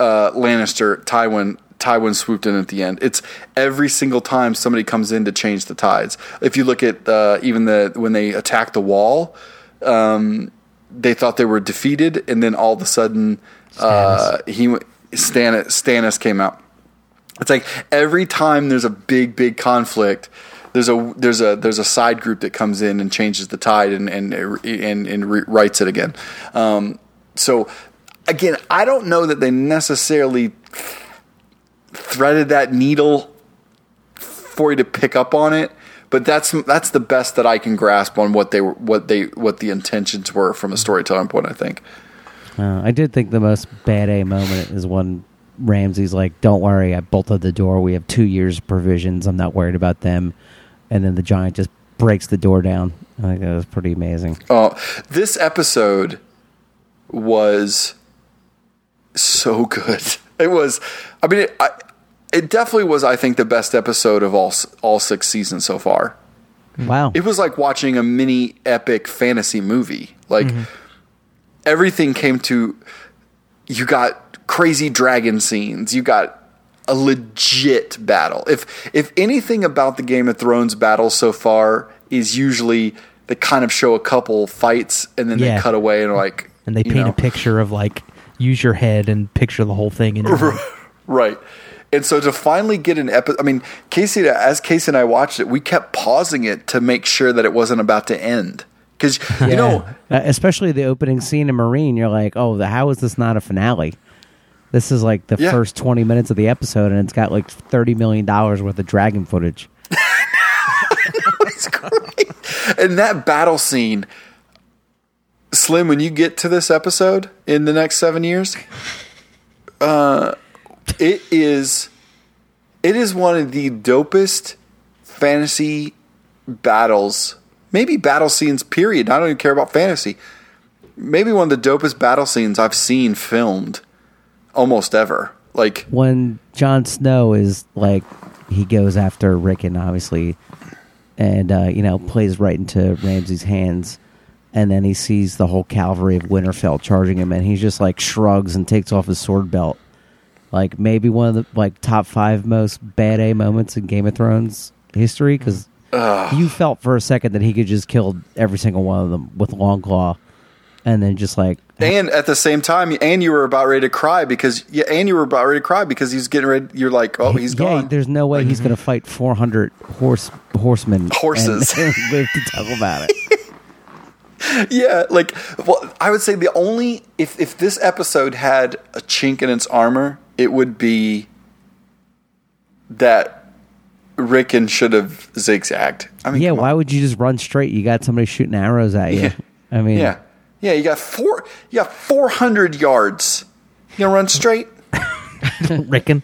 uh, Lannister, Tywin, Tywin swooped in at the end. It's every single time somebody comes in to change the tides. If you look at uh, even the when they attack the wall, um, they thought they were defeated, and then all of a sudden, uh, he Stannis, Stannis came out. It's like every time there's a big, big conflict, there's a there's a there's a side group that comes in and changes the tide and and and, and writes it again. Um, so again, I don't know that they necessarily threaded that needle for you to pick up on it, but that's that's the best that I can grasp on what they were what they what the intentions were from a storytelling point. I think. Uh, I did think the most bad A moment is when Ramsay's like, "Don't worry, I bolted the door. We have two years provisions. I'm not worried about them." And then the giant just breaks the door down. I think that was pretty amazing. Oh, this episode was so good. It was. I mean, it, I, it definitely was. I think the best episode of all all six seasons so far. Wow. It was like watching a mini epic fantasy movie. Like mm-hmm. everything came to. You got crazy dragon scenes. You got a legit battle. If if anything about the Game of Thrones battle so far is usually they kind of show a couple fights and then Yeah. they cut away and are like and they paint know, a picture of like use your head and picture the whole thing in your mind. Right. And so to finally get an episode, I mean, Casey, as Casey and I watched it, we kept pausing it to make sure that it wasn't about to end. Because, you know, Uh, especially the opening scene in Meereen, you're like, "Oh, the, how is this not a finale?" This is like the Yeah. first 20 minutes of the episode, and it's got like 30 million dollars worth of dragon footage. it's great. And that battle scene, Slim, when you get to this episode in the next seven years, uh, it is it is one of the dopest fantasy battles, maybe battle scenes. Period. I don't even care about fantasy. Maybe one of the dopest battle scenes I've seen filmed almost ever. Like when Jon Snow is like he goes after Rickon, obviously, and uh, you know plays right into Ramsay's hands, and then he sees the whole cavalry of Winterfell charging him, and he just like shrugs and takes off his sword belt. Like maybe one of the like top five most bad A moments in Game of Thrones history because you felt for a second that he could just kill every single one of them with Longclaw, and then just like And at the same time, and you were about ready to cry because yeah, and you were about ready to cry because he's getting ready. You're like, oh, he's yeah, gone. there's no way he's going to fight 400 horse horsemen and- Horses. and live to talk about it. yeah, like well, I would say the only if if this episode had a chink in its armor, it would be that Rickon should have zigzagged. I mean, yeah, why on. would you just run straight? You got somebody shooting arrows at you. Yeah. I mean, Yeah, yeah, you got four. You got four hundred yards. You gonna run straight? Rickon.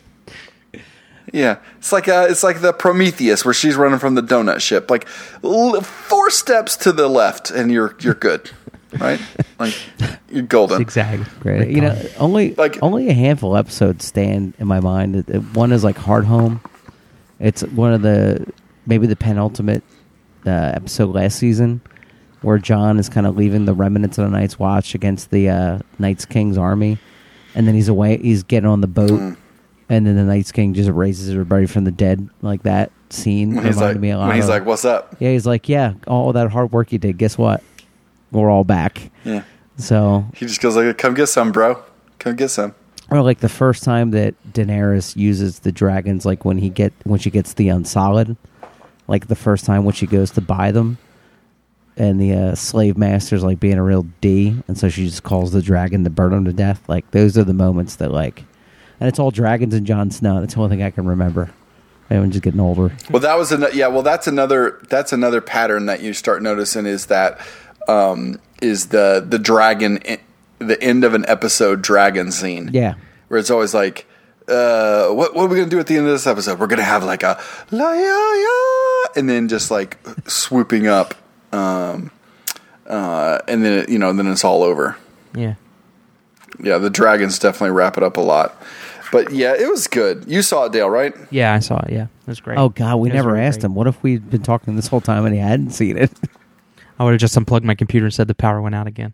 Yeah, it's like uh, it's like the Prometheus where she's running from the donut ship. Like l- four steps to the left, and you're you're good, right? Like you're golden. Zigzag. great. You know, only Like- only a handful of episodes stand in my mind. One is like Hardhome. It's one of the maybe the penultimate uh, episode last season where Jon is kind of leaving the remnants of the Night's Watch against the uh, Night's King's army, and then he's away. He's getting on the boat, Mm. And then the Night's King just raises everybody from the dead. Like that scene When he's reminded like, me a lot. when he's of- like, "What's up?" yeah, he's like, yeah, all that hard work you did. Guess what? We're all back. Yeah, So, he just goes like, "Come get some, bro. Come get some." or like the first time that Daenerys uses the dragons, like when he get when she gets the Unsullied, like the first time when she goes to buy them, and the uh, slave master's like being a real D, and so she just calls the dragon to burn him to death. Like those are the moments that like, and it's all dragons and Jon Snow. That's the only thing I can remember. I'm just getting older. Well, that was an, yeah. Well, that's another that's another pattern that you start noticing is that um, is the the dragon the end of an episode dragon scene. Yeah, where it's always like, uh, what what are we gonna do at the end of this episode? We're gonna have like a la ya ya, and then just like swooping up, um, uh, and then it, you know then it's all over. Yeah. Yeah, the dragons definitely wrap it up a lot. But yeah, it was good. You saw it, Dale, right? Yeah, I saw it. Yeah, it was great. Oh God, we It was never really asked great. him. What if we'd been talking this whole time and he hadn't seen it? I would have just unplugged my computer and said the power went out again.